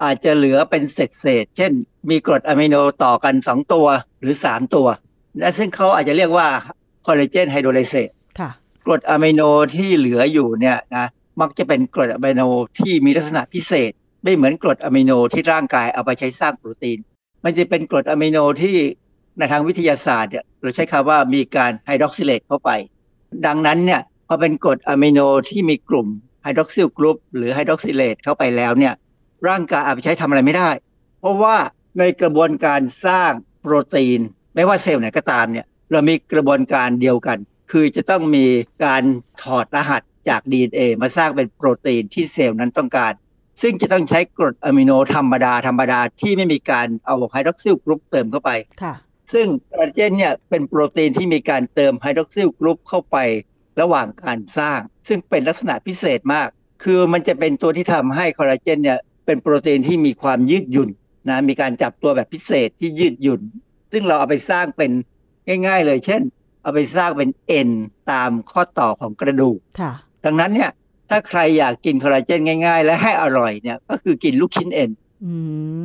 อาจจะเหลือเป็นเศษเศษๆเช่น มีกรดอะมิโนต่อกัน 2 ตัวหรือ 3 ตัว และซึ่งเขาอาจจะเรียกว่าคอลลาเจนไฮโดรไลเซสค่ะกรดอะมิโนที่เหลืออยู่เนี่ยนะมักจะเป็นกรดอะมิโนที่มีลักษณะพิเศษ ไม่เหมือนกรดอะมิโนที่ร่างกายเอาไปใช้สร้างโปรตีน มันจะเป็นกรดอะมิโนที่ในทางวิทยาศาสตร์เนี่ยเราใช้คำว่ามีการ hydroxylate เข้าไป ดังนั้นเนี่ย พอเป็นกรดอะมิโนที่มีกลุ่ม hydroxyl group หรือ hydroxylate เข้าไปแล้วเนี่ยร่างกายเอาไปใช้ทำอะไรไม่ได้ เพราะว่าในกระบวนการสร้างโปรตีน ไม่ว่าเซลล์ไหนก็ตามเนี่ยเรามีกระบวนการเดียวกัน คือจะต้องมีการถอดรหัสจาก DNA มาสร้างเป็นโปรตีนที่เซลล์นั้นต้องการ ซึ่งจะต้องใช้กรดอะมิโนธรรมดาธรรมดาที่ไม่มีการเอา hydroxyl group เติมเข้าไปค่ะซึ่งคอลลาเจนเนี่ยเป็นโปรตีนที่มีการเติม hydroxyl group เข้าไป ระหว่างการสร้าง ซึ่งเป็นลักษณะพิเศษมาก คือมันจะเป็นตัวที่ทำให้คอลลาเจนเนี่ยเป็นโปรตีนที่มีความยืดหยุ่นนะมีการจับตัวแบบพิเศษที่ยืดหยุ่น ซึ่งเราเอาไปสร้างเป็นง่าย ๆ เลย เช่น เอาไปสร้างเป็นเอ็นตามข้อต่อของกระดูกค่ะดังนั้นเนี่ยถ้าใครอยากกินคอลลาเจนง่าย ๆ และให้อร่อยเนี่ยก็คือกินลูกชิ้นเอ็นอื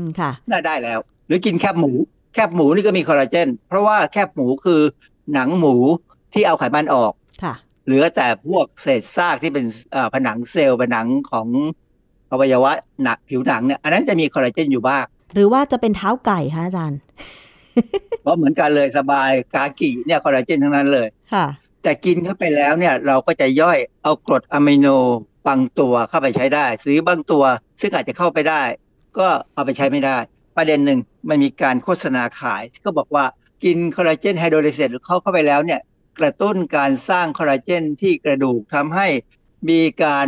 มค่ะน่าได้แล้ว หรือกินแคบหมู แคบหมูนี่ก็มีคอลลาเจน เพราะว่าแคบหมูคือหนังหมูที่เอาไขมันออกค่ะ เหลือแต่พวกเศษซากที่เป็นเอ่อผนังเซลล์ผนังของอวัยวะหนักผิวหนังเนี่ยอันนั้นจะมีคอลลาเจนอยู่บ้าง หรือว่าจะเป็นเท้าไก่คะอาจารย์เพราะเหมือนกันเลยสบายกากิเนี่ยคอลลาเจนทั้งนั้นเลยค่ะแต่กินเข้าไปแล้วเนี่ยเราก็จะย่อยเอากรดอะมิโนบางตัวเข้าไปใช้ได้หรือบางตัว ซึ่งอาจจะเข้าไปได้ ก็เอาไปใช้ไม่ได้ ประเด็นหนึ่งมันมีการโฆษณาขายที่ก็บอกว่ากินคอลลาเจนไฮโดรไลเซตหรือเข้าเข้าไปแล้วเนี่ย กระตุ้นการสร้างคอลลาเจนที่กระดูกทำให้มีการ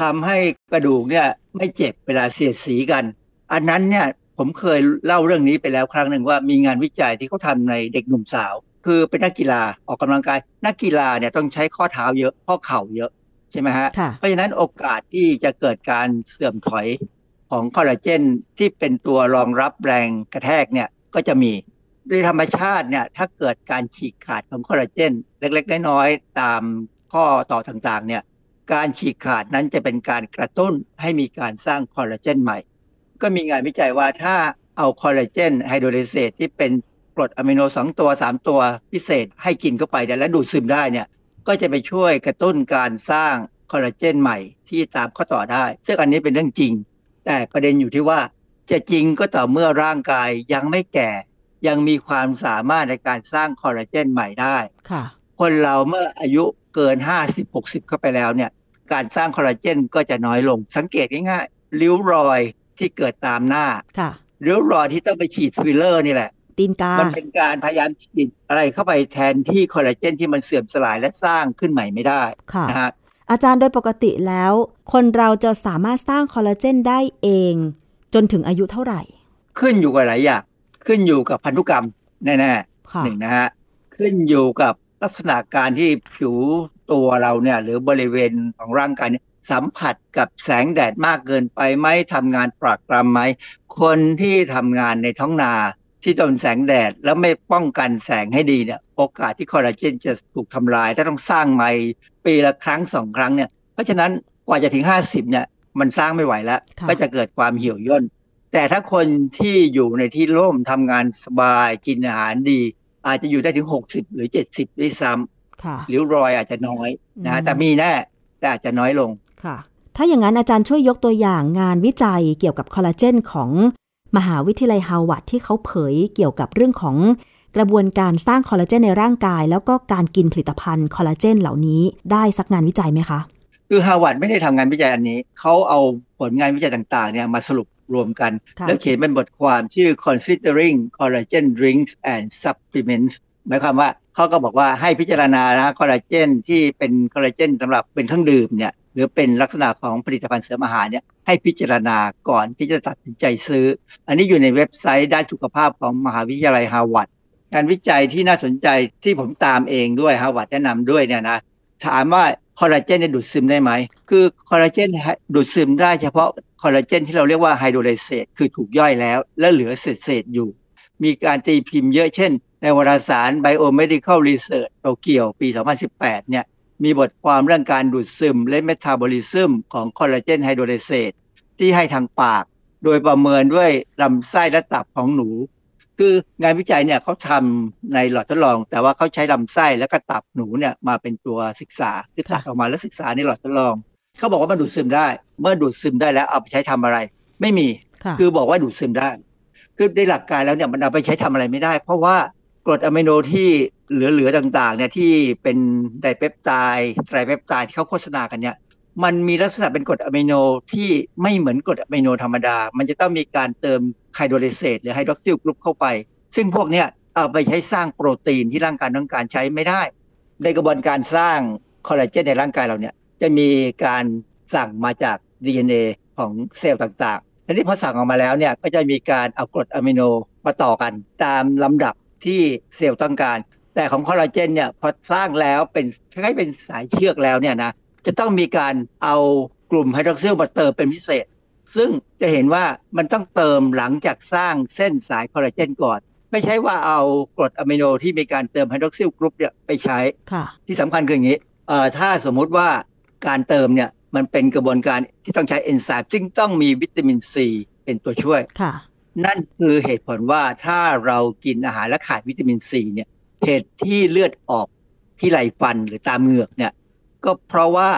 ทำให้กระดูกเนี่ยไม่เจ็บเวลาเสียดสีกัน อันนั้นเนี่ยผมเคยเล่าเรื่องนี้ไปแล้วครั้งหนึ่งว่ามีงานวิจัยที่เขาทำในเด็กหนุ่มสาว คือเป็นนักกีฬาออกกำลังกาย นักกีฬาเนี่ยต้องใช้ข้อเท้าเยอะข้อเข่าเยอะใช่ไหมฮะค่ะเพราะฉะนั้นโอกาสที่จะเกิดการเสื่อมถอยของคอลลาเจนที่เป็นตัวรองรับแรงกระแทกเนี่ยก็จะมี โดยธรรมชาติเนี่ยถ้าเกิดการฉีกขาดของคอลลาเจนเล็ก ๆ น้อยๆตามข้อต่อต่างๆเนี่ยการฉีกขาดนั้นจะเป็นการกระตุ้นให้มีการสร้างคอลลาเจนใหม่ ก็มีงานวิจัยว่าถ้าเอาคอลลาเจนไฮโดรเลเซตที่เป็นกรดอะมิโนสองตัวสามตัวพิเศษให้กินเข้าไปและดูดซึมได้เนี่ยก็จะไปช่วยกระตุ้นการสร้างคอลลาเจนใหม่ที่ตามข้อต่อได้ ซึ่งอันนี้เป็นเรื่องจริง แต่ประเด็นอยู่ที่ว่าจะจริงก็ต่อเมื่อร่างกายยังไม่แก่ ยังมีความสามารถในการสร้างคอลลาเจนใหม่ได้ค่ะ คนเราเมื่ออายุเกิน50 60เข้าไปแล้วเนี่ย การสร้างคอลลาเจนก็จะน้อยลง สังเกตง่ายๆริ้วรอยที่เกิดตามหน้าค่ะริ้วรอยที่ต้องไปฉีดฟิลเลอร์นี่แหละตีนกา มันเป็นการพยายามฉีดอะไรเข้าไปแทนที่คอลลาเจนที่มันเสื่อมสลายและสร้างขึ้นใหม่ไม่ได้ค่ะนะฮะอาจารย์โดยปกติแล้ว คนเราจะสามารถสร้างคอลลาเจนได้เอง จนถึงอายุเท่าไหร่ ขึ้นอยู่กับหลายอย่าง ขึ้นอยู่กับพันธุกรรมแน่ๆค่ะหนึ่งนะฮะขึ้นอยู่กับลักษณะการที่ผิวตัวเราเนี่ย หรือบริเวณของร่างกายเนี่ยสัมผัสกับแสงแดดมากเกินไปไหมทำงานปรากปรำไหม คนที่ทำงานในท้องนาที่โดนแสงแดดแล้วไม่ป้องกันแสงให้ดีเนี่ย โอกาสที่คอลลาเจนจะถูกทำลาย ถ้าต้องสร้างใหม่ปีละครั้งสองครั้งเนี่ย เพราะฉะนั้นกว่าจะถึง 50เนี่ยมันสร้างไม่ไหวแล้วค่ะก็จะเกิดความเหี่ยวย่น แต่ถ้าคนที่อยู่ในที่ร่มทำงานสบายกินอาหารดี อาจจะอยู่ได้ถึง60หรือ70ด้วยซ้ำค่ะริ้วรอยอาจจะน้อยนะอืฮะแต่มีแน่แต่อาจจะน้อยลงค่ะ ถ้าอย่างนั้นอาจารย์ช่วยยกตัวอย่างงานวิจัยเกี่ยวกับคอลลาเจนของมหาวิทยาลัยฮาร์วาร์ดที่เขาเผยเกี่ยวกับเรื่องของกระบวนการสร้างคอลลาเจนในร่างกาย แล้วก็การกินผลิตภัณฑ์คอลลาเจนเหล่านี้ได้สักงานวิจัยไหมคะ คือฮาร์วาร์ดไม่ได้ทำงานวิจัยอันนี้ เขาเอาผลงานวิจัยต่างๆเนี่ยมาสรุป รวมกันค่ะแล้วเขียนเป็นบทความชื่อ considering collagen drinks and supplements หมายความว่าเขาก็บอกว่าให้พิจารณานะคอลลาเจนที่เป็นคอลลาเจนสำหรับเป็นเครื่องดื่มเนี่ยหรือเป็นลักษณะของผลิตภัณฑ์เสริมอาหารเนี่ยให้พิจารณาก่อนที่จะตัดสินใจซื้อ อันนี้อยู่ในเว็บไซต์ด้านสุขภาพของมหาวิทยาลัยฮาร์วาร์ดการวิจัยที่น่าสนใจที่ผมตามเองด้วยฮาร์วาร์ดแนะนำด้วยเนี่ยนะถามว่าคอลลาเจนเนี่ยดูดซึมได้ไหม คือคอลลาเจนดูดซึมได้เฉพาะค อลลาเจนที่เราเรียกว่า hydrolysate คือถูกย่อยแล้ว และเหลือเศษๆอยู่ มีการตีพิมพ์เยอะเช่น ในวารสาร Biomedical Research โตเกียวปี 2018 เนี่ยมีบทความเรื่องการดูดซึมและเมตาบอลิซึมของคอลลาเจน hydrolysate ที่ให้ทางปาก โดยประเมินด้วยลำไส้และตับของหนู คืองานวิจัยเนี่ยเขาทำในหลอดทดลอง แต่ว่าเขาใช้ลำไส้และก็ตับหนูเนี่ยมาเป็นตัวศึกษาคือตัดออกมาแล้วศึกษาในหลอดทดลอง เขาบอกว่ามันดูดซึมได้ เมื่อดูดซึมได้แล้วเอาไปใช้ทำอะไร ไม่มีค่ะคือบอกว่าดูดซึมได้ คือในหลักการแล้วเนี่ยมันเอาไปใช้ทำอะไรไม่ได้ เพราะว่ากรดอะมิโนที่เหลือๆต่างๆเนี่ยที่เป็นไดเปปไทด์ไตรเปปไทด์ที่เขาโฆษณากันเนี่ยมันมีลักษณะเป็นกรดอะมิโนที่ไม่เหมือนกรดอะมิโนธรรมดา มันจะต้องมีการเติม hydrolysate หรือ hydroxyl group เข้าไป ซึ่งพวกเนี้ยเอาไปใช้สร้างโปรตีนที่ร่างกายต้องการใช้ไม่ได้ ในกระบวนการสร้างคอลลาเจนในร่างกายเราเนี่ย จะมีการสั่งมาจาก DNA ของเซลล์ต่างๆทีนี้พอสั่งออกมาแล้วเนี่ยก็จะมีการเอากรดอะมิโนมาต่อกัน ตามลำดับที่เซลล์ต้องการ แต่ของคอลลาเจนเนี่ยพอสร้างแล้วเป็นคล้ายๆเป็นสายเชือกแล้วเนี่ยนะจะต้องมีการเอากลุ่ม hydroxyl มาเติมเป็นพิเศษ ซึ่งจะเห็นว่ามันต้องเติมหลังจากสร้างเส้นสายคอลลาเจนก่อน ไม่ใช่ว่าเอากรดอะมิโนที่มีการเติม hydroxyl group เนี่ยไปใช้ค่ะที่สำคัญคืออย่างนี้เอ่อถ้าสมมุติว่า การเติมเนี่ยมันเป็นกระบวนการที่ต้องใช้เอนไซม์ซึ่งต้องมีวิตามินซีเป็นตัวช่วยค่ะนั่นคือเหตุผลว่าถ้าเรากินอาหารและขาดวิตามินซีเนี่ยเหตุที่เลือดออกที่ไหลฟันหรือตามเหงือกเนี่ยก็เพราะว่า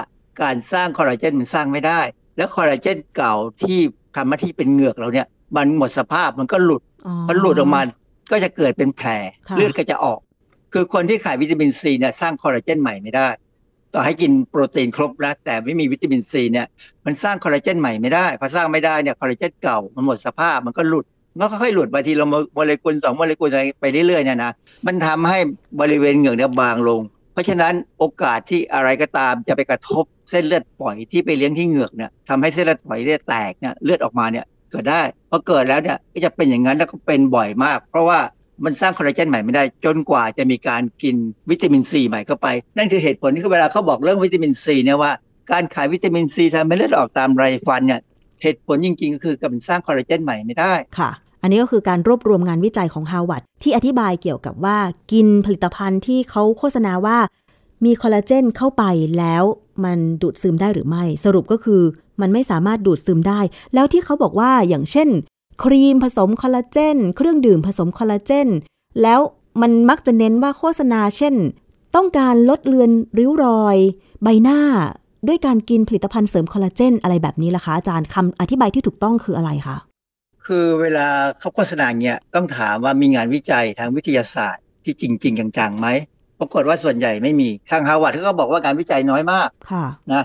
การสร้างคอลลาเจนมันสร้างไม่ได้ แล้วคอลลาเจนเก่าที่ทำหน้าที่เป็นเหงือกเราเนี่ยมันหมดสภาพมันก็หลุดอ๋อพอหลุดออกมาก็จะเกิดเป็นแผลค่ะเลือดก็จะออก คือคนที่ขาดวิตามินซีเนี่ยสร้างคอลลาเจนใหม่ไม่ได้ ต่อให้กินโปรตีนครบแล้ว แต่ไม่มีวิตามินซีเนี่ยมันสร้างคอลลาเจนใหม่ไม่ได้พอสร้างไม่ได้เนี่ยคอลลาเจนเก่ามันหมดสภาพมันก็หลุดมันก็ค่อยๆหลุดบางทีเราโมเลกุลสองโมเลกุลอะไรไปเรื่อยๆเนี่ยนะมันทำให้บริเวณเหงือกเนี่ยบางลง เพราะฉะนั้นโอกาสที่อะไรก็ตามจะไปกระทบเส้นเลือดฝอยที่ไปเลี้ยงที่เหงือกเนี่ยทำให้เส้นเลือดฝอยเนี่ยแตกเนี่ยเลือดออกมาเนี่ยเกิดได้พอเกิดแล้วเนี่ยก็จะเป็นอย่างนั้นแล้วก็เป็นบ่อยมาก เพราะว่า มันสร้างคอลลาเจนใหม่ไม่ได้ จนกว่าจะมีการกินวิตามินซีใหม่เข้าไป นั่นคือเหตุผลที่เวลาเขาบอกเรื่องวิตามินซีเนี่ยว่าการขายวิตามินซีทำให้เลือดออกตามไรฟันเนี่ยเหตุผลจริงๆ ก็คือการสร้างคอลลาเจนใหม่ไม่ได้ค่ะ อันนี้ก็คือการรวบรวมงานวิจัยของฮาวาดที่อธิบายเกี่ยวกับว่ากินผลิตภัณฑ์ที่เขาโฆษณาว่ามีคอลลาเจนเข้าไปแล้วมันดูดซึมได้หรือไม่ สรุปก็คือมันไม่สามารถดูดซึมได้ แล้วที่เขาบอกว่าอย่างเช่น ครีมผสมคอลลาเจน เครื่องดื่มผสมคอลลาเจน แล้วมันมักจะเน้นว่าโฆษณาเช่น ต้องการลดเลือนริ้วรอย ใบหน้าด้วยการกินผลิตภัณฑ์เสริมคอลลาเจน อะไรแบบนี้ล่ะคะอาจารย์คำอธิบายที่ถูกต้องคืออะไรคะคือเวลาเขาโฆษณาเนี่ยต้องถามว่ามีงานวิจัยทางวิทยาศาสตร์ ที่จริงๆจังๆไหมปรากฏว่าส่วนใหญ่ไม่มีทางฮาวาดเขาก็บอกว่าการวิจัยน้อยมากค่ะนะ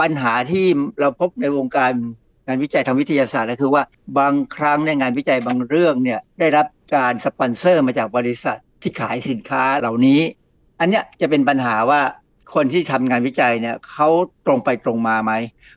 ปัญหาที่เราพบในวงการ งานวิจัยทางวิทยาศาสตร์ก็คือว่าบางครั้งในยงานวิจัยบางเรื่องเนี่ยได้รับการสปอนเซอร์มาจากบริษัทที่ขายสินค้าเหล่านี้ อันเนี้ยจะเป็นปัญหาว่าคนที่ทำงานวิจัยเนี่ยเขาตรงไปตรงมาไหม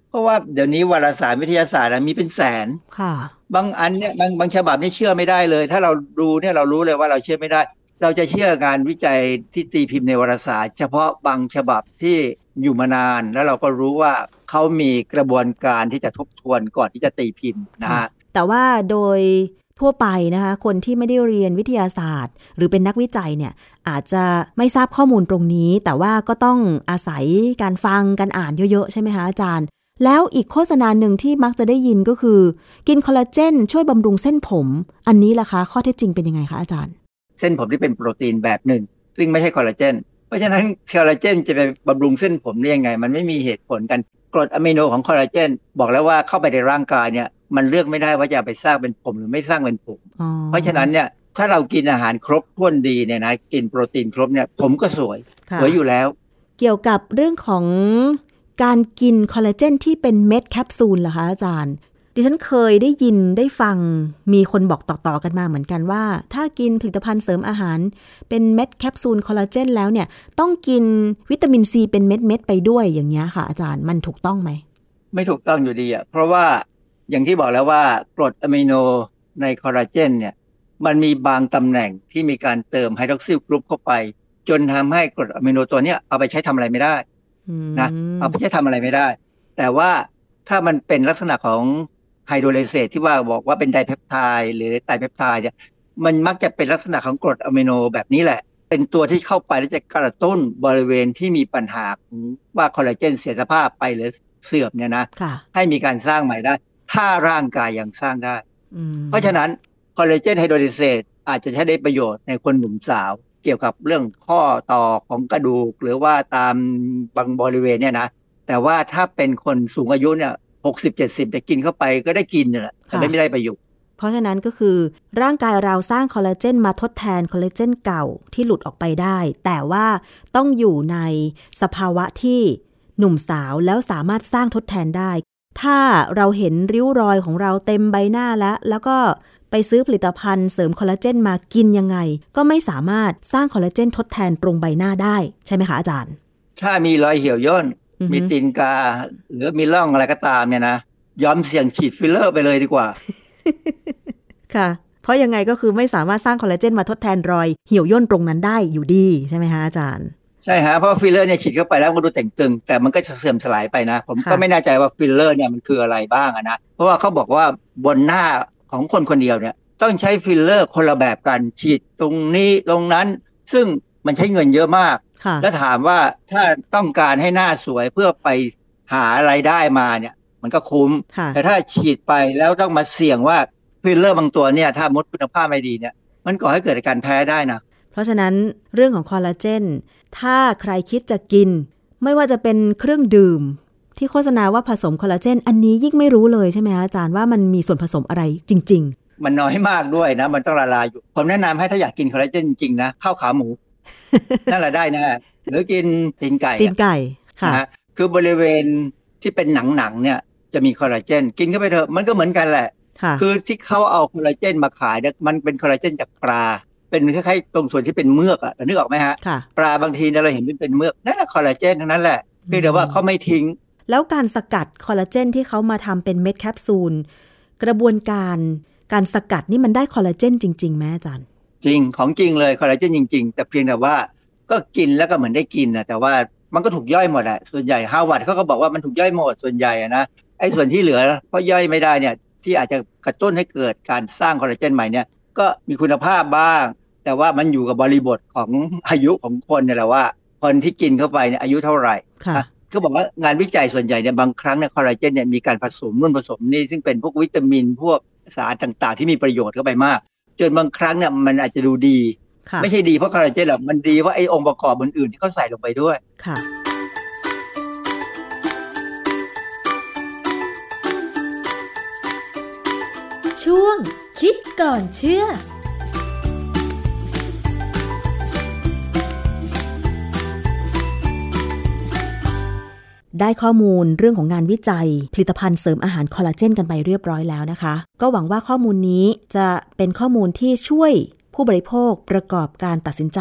เพราะว่าเดี๋ยวนี้วารสารวิทยาศาสตร์อะมีเป็นแสนค่ะ บางอันเนี่ยบางบางฉบับนี่เชื่อไม่ได้เลย ถ้าเราดูเนี่ยเรารู้เลยว่าเราเชื่อไม่ได้ เราจะเชื่องานวิจัยที่ตีพิมพ์ในวารสาร เฉพาะบางฉบับที่ อยู่มานานแล้วเราก็รู้ว่าเขามีกระบวนการที่จะทบทวนก่อนที่จะตีพิมพ์นะฮะแต่ว่าโดยทั่วไปนะคะคนที่ไม่ได้เรียนวิทยาศาสตร์ หรือเป็นนักวิจัยเนี่ยอาจจะไม่ทราบข้อมูลตรงนี้ แต่ว่าก็ต้องอาศัยการฟังการอ่านเยอะๆ ใช่ไหมคะอาจารย์ แล้วอีกโฆษณาหนึ่งที่มักจะได้ยินก็คือ กินคอลลาเจนช่วยบำรุงเส้นผม อันนี้ล่ะคะข้อเท็จจริงเป็นยังไงคะอาจารย์ เส้นผมที่เป็นโปรตีนแบบหนึ่ง ซึ่งไม่ใช่คอลลาเจน เพราะฉะนั้นคอลลาเจนจะไปบำรุงเส้นผมได้ยังไง มันไม่มีเหตุผลกันกรดอะมิโนของคอลลาเจน บอกแล้วว่าเข้าไปในร่างกายเนี่ยมันเลือกไม่ได้ว่าจะเอาไปสร้างเป็นผมหรือไม่สร้างเป็นผมอ๋อเพราะฉะนั้นเนี่ยถ้าเรากินอาหารครบถ้วนดีเนี่ยนะกินโปรตีนครบเนี่ยผมก็สวยค่ะสวยอยู่แล้ว เกี่ยวกับเรื่องของการกินคอลลาเจนที่เป็นเม็ดแคปซูลล่ะคะอาจารย์ ดิฉันเคยได้ยินได้ฟังมีคนบอกต่อๆกันมาเหมือนกันว่า ถ้ากินผลิตภัณฑ์เสริมอาหาร เป็นเม็ดแคปซูลคอลลาเจนแล้วเนี่ย ต้องกินวิตามินซีเป็นเม็ดๆไปด้วยอย่างเงี้ยค่ะ อาจารย์มันถูกต้องไหม ไม่ถูกต้องอยู่ดีอะเพราะว่าอย่างที่บอกแล้วว่ากรดอะมิโนในคอลลาเจนเนี่ยมันมีบางตำแหน่งที่มีการเติม hydroxyl group เข้าไป จนทำให้กรดอะมิโนตัวเนี้ยเอาไปใช้ทำอะไรไม่ได้อืมนะเอาไปใช้ทำอะไรไม่ได้ แต่ว่าถ้ามันเป็นลักษณะของ hydrolysate ที่ว่าบอกว่าเป็น dipeptide หรือ tripeptide เนี่ยมันมักจะเป็นลักษณะของกรดอะมิโนแบบนี้แหละ เป็นตัวที่เข้าไปแล้วจะกระตุ้นบริเวณที่มีปัญหาของว่าคอลลาเจนเสียสภาพไปหรือเสื่อมเนี่ยนะค่ะให้มีการสร้างใหม่ได้ ถ้าร่างกายยังสร้างได้อืมเพราะฉะนั้นคอลลาเจนไฮโดรลิเซตอาจจะใช้ได้ประโยชน์ในคนหนุ่มสาว เกี่ยวกับเรื่องข้อต่อของกระดูก หรือว่าตามบางบริเวณเนี่ยนะ แต่ว่าถ้าเป็นคนสูงอายุเนี่ย หกสิบเจ็ดสิบจะกินเข้าไปก็ได้กินเนี่ยแหละแต่ไม่ได้ประโยชน์เพราะฉะนั้นก็คือร่างกายเราสร้างคอลลาเจนมาทดแทนคอลลาเจนเก่าที่หลุดออกไปได้ แต่ว่าต้องอยู่ในสภาวะที่หนุ่มสาวแล้วสามารถสร้างทดแทนได้ ถ้าเราเห็นริ้วรอยของเราเต็มใบหน้าแล้ว แล้วก็ไปซื้อผลิตภัณฑ์เสริมคอลลาเจนมากินยังไง ก็ไม่สามารถสร้างคอลลาเจนทดแทนตรงใบหน้าได้ ใช่ไหมคะอาจารย์ ถ้ามีรอยเหี่ยวย่นอือฮึ มีตีนกา หรือมีร่องอะไรก็ตามเนี่ยนะยอมเสี่ยงฉีดฟิลเลอร์ไปเลยดีกว่า ค่ะ เพราะยังไงก็คือไม่สามารถสร้างคอลลาเจนมาทดแทนรอยเหี่ยวย่นตรงนั้นได้อยู่ดีใช่ไหมคะอาจารย์ ใช่ฮะเพราะฟิลเลอร์เนี่ยฉีดเข้าไปแล้วมันก็ดูเต่งตึง แต่มันก็จะเสื่อมสลายไปนะ ผมก็ค่ะไม่แน่ใจว่าฟิลเลอร์เนี่ยมันคืออะไรบ้างอะนะเพราะว่าเขาบอกว่าบนหน้าของคนคนเดียวเนี่ยต้องใช้ฟิลเลอร์คนละแบบกันฉีดตรงนี้ตรงนั้น ซึ่งมันใช้เงินเยอะมากค่ะ แล้วถามว่าถ้าต้องการให้หน้าสวยเพื่อไปหาอะไรายได้มาเนี่ย มันก็คุ้มค่ะแต่ถ้าฉีดไปแล้วต้องมาเสี่ยงว่าฟิลเลอร์บางตัวเนี่ย ถ้ามันคุณภาพไม่ดีเนี่ย มันก่อให้เกิดอาการแพ้ได้นะ เพราะฉะนั้นเรื่องของคอลลาเจน ถ้าใครคิดจะกิน ไม่ว่าจะเป็นเครื่องดื่ม ที่โฆษณาว่าผสมคอลลาเจน อันนี้ยิ่งไม่รู้เลยใช่ไหมคะอาจารย์ว่ามันมีส่วนผสมอะไรจริงมันน้อยมากด้วยนะ มันต้องละลายอยู่ผมแนะนำให้ถ้าอยากกินคอลลาเจนจริงๆนะข้าวขาหมู นั่นแหละได้นะ หรือกินตีนไก่ๆตีนอะไก่ค่ะนะฮะคือบริเวณที่เป็นหนังๆเนี่ย จะมีคอลลาเจน กินเข้าไปเถอะมันก็เหมือนกันแหละค่ะคือที่เขาเอาคอลลาเจนมาขายเนี่ยมันเป็นคอลลาเจนจากปลา เป็นคล้ายๆตรงส่วนที่เป็นเมือกอะนึกออกไหมฮะค่ะปลาบางทีเนี่ยเราเห็นมันเป็นเมือกนั่นแหละคอลลาเจนทั้งนั้นแหละเพียงแต่ว่าเขาไม่ทิ้ง แล้วการสกัดคอลลาเจนที่เขามาทำเป็นเม็ดแคปซูลกระบวนการการสกัดนี่มันได้คอลลาเจนจริงๆไหมอาจารย์ จริงของจริงเลยคอลลาเจนจริง ๆ แต่เพียงแต่ว่าก็กินแล้วก็เหมือนได้กินนะแต่ว่ามันก็ถูกย่อยหมดแหละส่วนใหญ่ฮาวาดเขาก็บอกว่ามันถูกย่อยหมดส่วนใหญ่นะไอ้ส่วนที่เหลือเพราะย่อยไม่ได้เนี่ย ที่อาจจะกระตุ้นให้เกิดการสร้างคอลลาเจนใหม่เนี่ยก็มีคุณภาพบ้าง แต่ว่ามันอยู่กับบริบทของอายุของคนเนี่ยแหละว่า คนที่กินเข้าไปเนี่ยอายุเท่าไหร่ค่ะเขาบอกว่างานวิจัยส่วนใหญ่เนี่ยบางครั้งเนี่ยคอลลาเจนเนี่ยมีการผสมนู่นผสมนี่ซึ่งเป็นพวกวิตามินพวกสารต่างๆ ที่มีประโยชน์เข้าไปมาก จนบางครั้งเนี่ยมันอาจจะดูดีค่ะไม่ใช่ดีเพราะคอลลาเจนหรอกมันดีว่าไอ้องค์ประกอบอื่นๆที่เขาใส่ลงไปด้วยค่ะช่วงคิดก่อนเชื่อ ได้ข้อมูลเรื่องของงานวิจัย ผลิตภัณฑ์เสริมอาหารคอลลาเจนกันไปเรียบร้อยแล้วนะคะ ก็หวังว่าข้อมูลนี้จะเป็นข้อมูลที่ช่วยผู้บริโภคประกอบการตัดสินใจ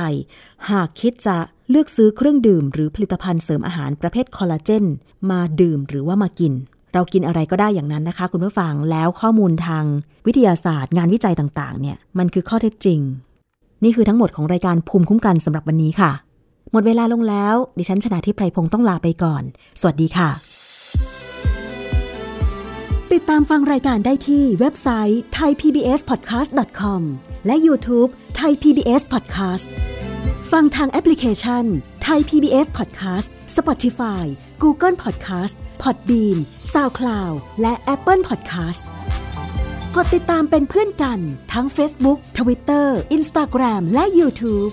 หากคิดจะเลือกซื้อเครื่องดื่ม หรือผลิตภัณฑ์เสริมอาหารประเภทคอลลาเจนมาดื่มหรือว่ามากิน เรากินอะไรก็ได้อย่างนั้นนะคะ คุณผู้ฟังแล้วข้อมูลทางวิทยาศาสตร์ งานวิจัยต่างๆ เนี่ยมันคือข้อเท็จจริง นี่คือทั้งหมดของรายการภูมิคุ้มกันสำหรับวันนี้ค่ะ มดเวลาลงแล้ว ดิฉันชนะทิพไพรพงศ์ต้องลาไปก่อน สวัสดีค่ะ ติดตามฟังรายการได้ที่เว็บไซต์ thaipbspodcast.com และ YouTube Thai PBS Podcast ฟังทางแอปพลิเคชัน Thai PBS Podcast Spotify Google Podcast Podbean SoundCloud และ Apple Podcast กดติดตามเป็นเพื่อนกันทั้ง Facebook Twitter Instagram และ YouTube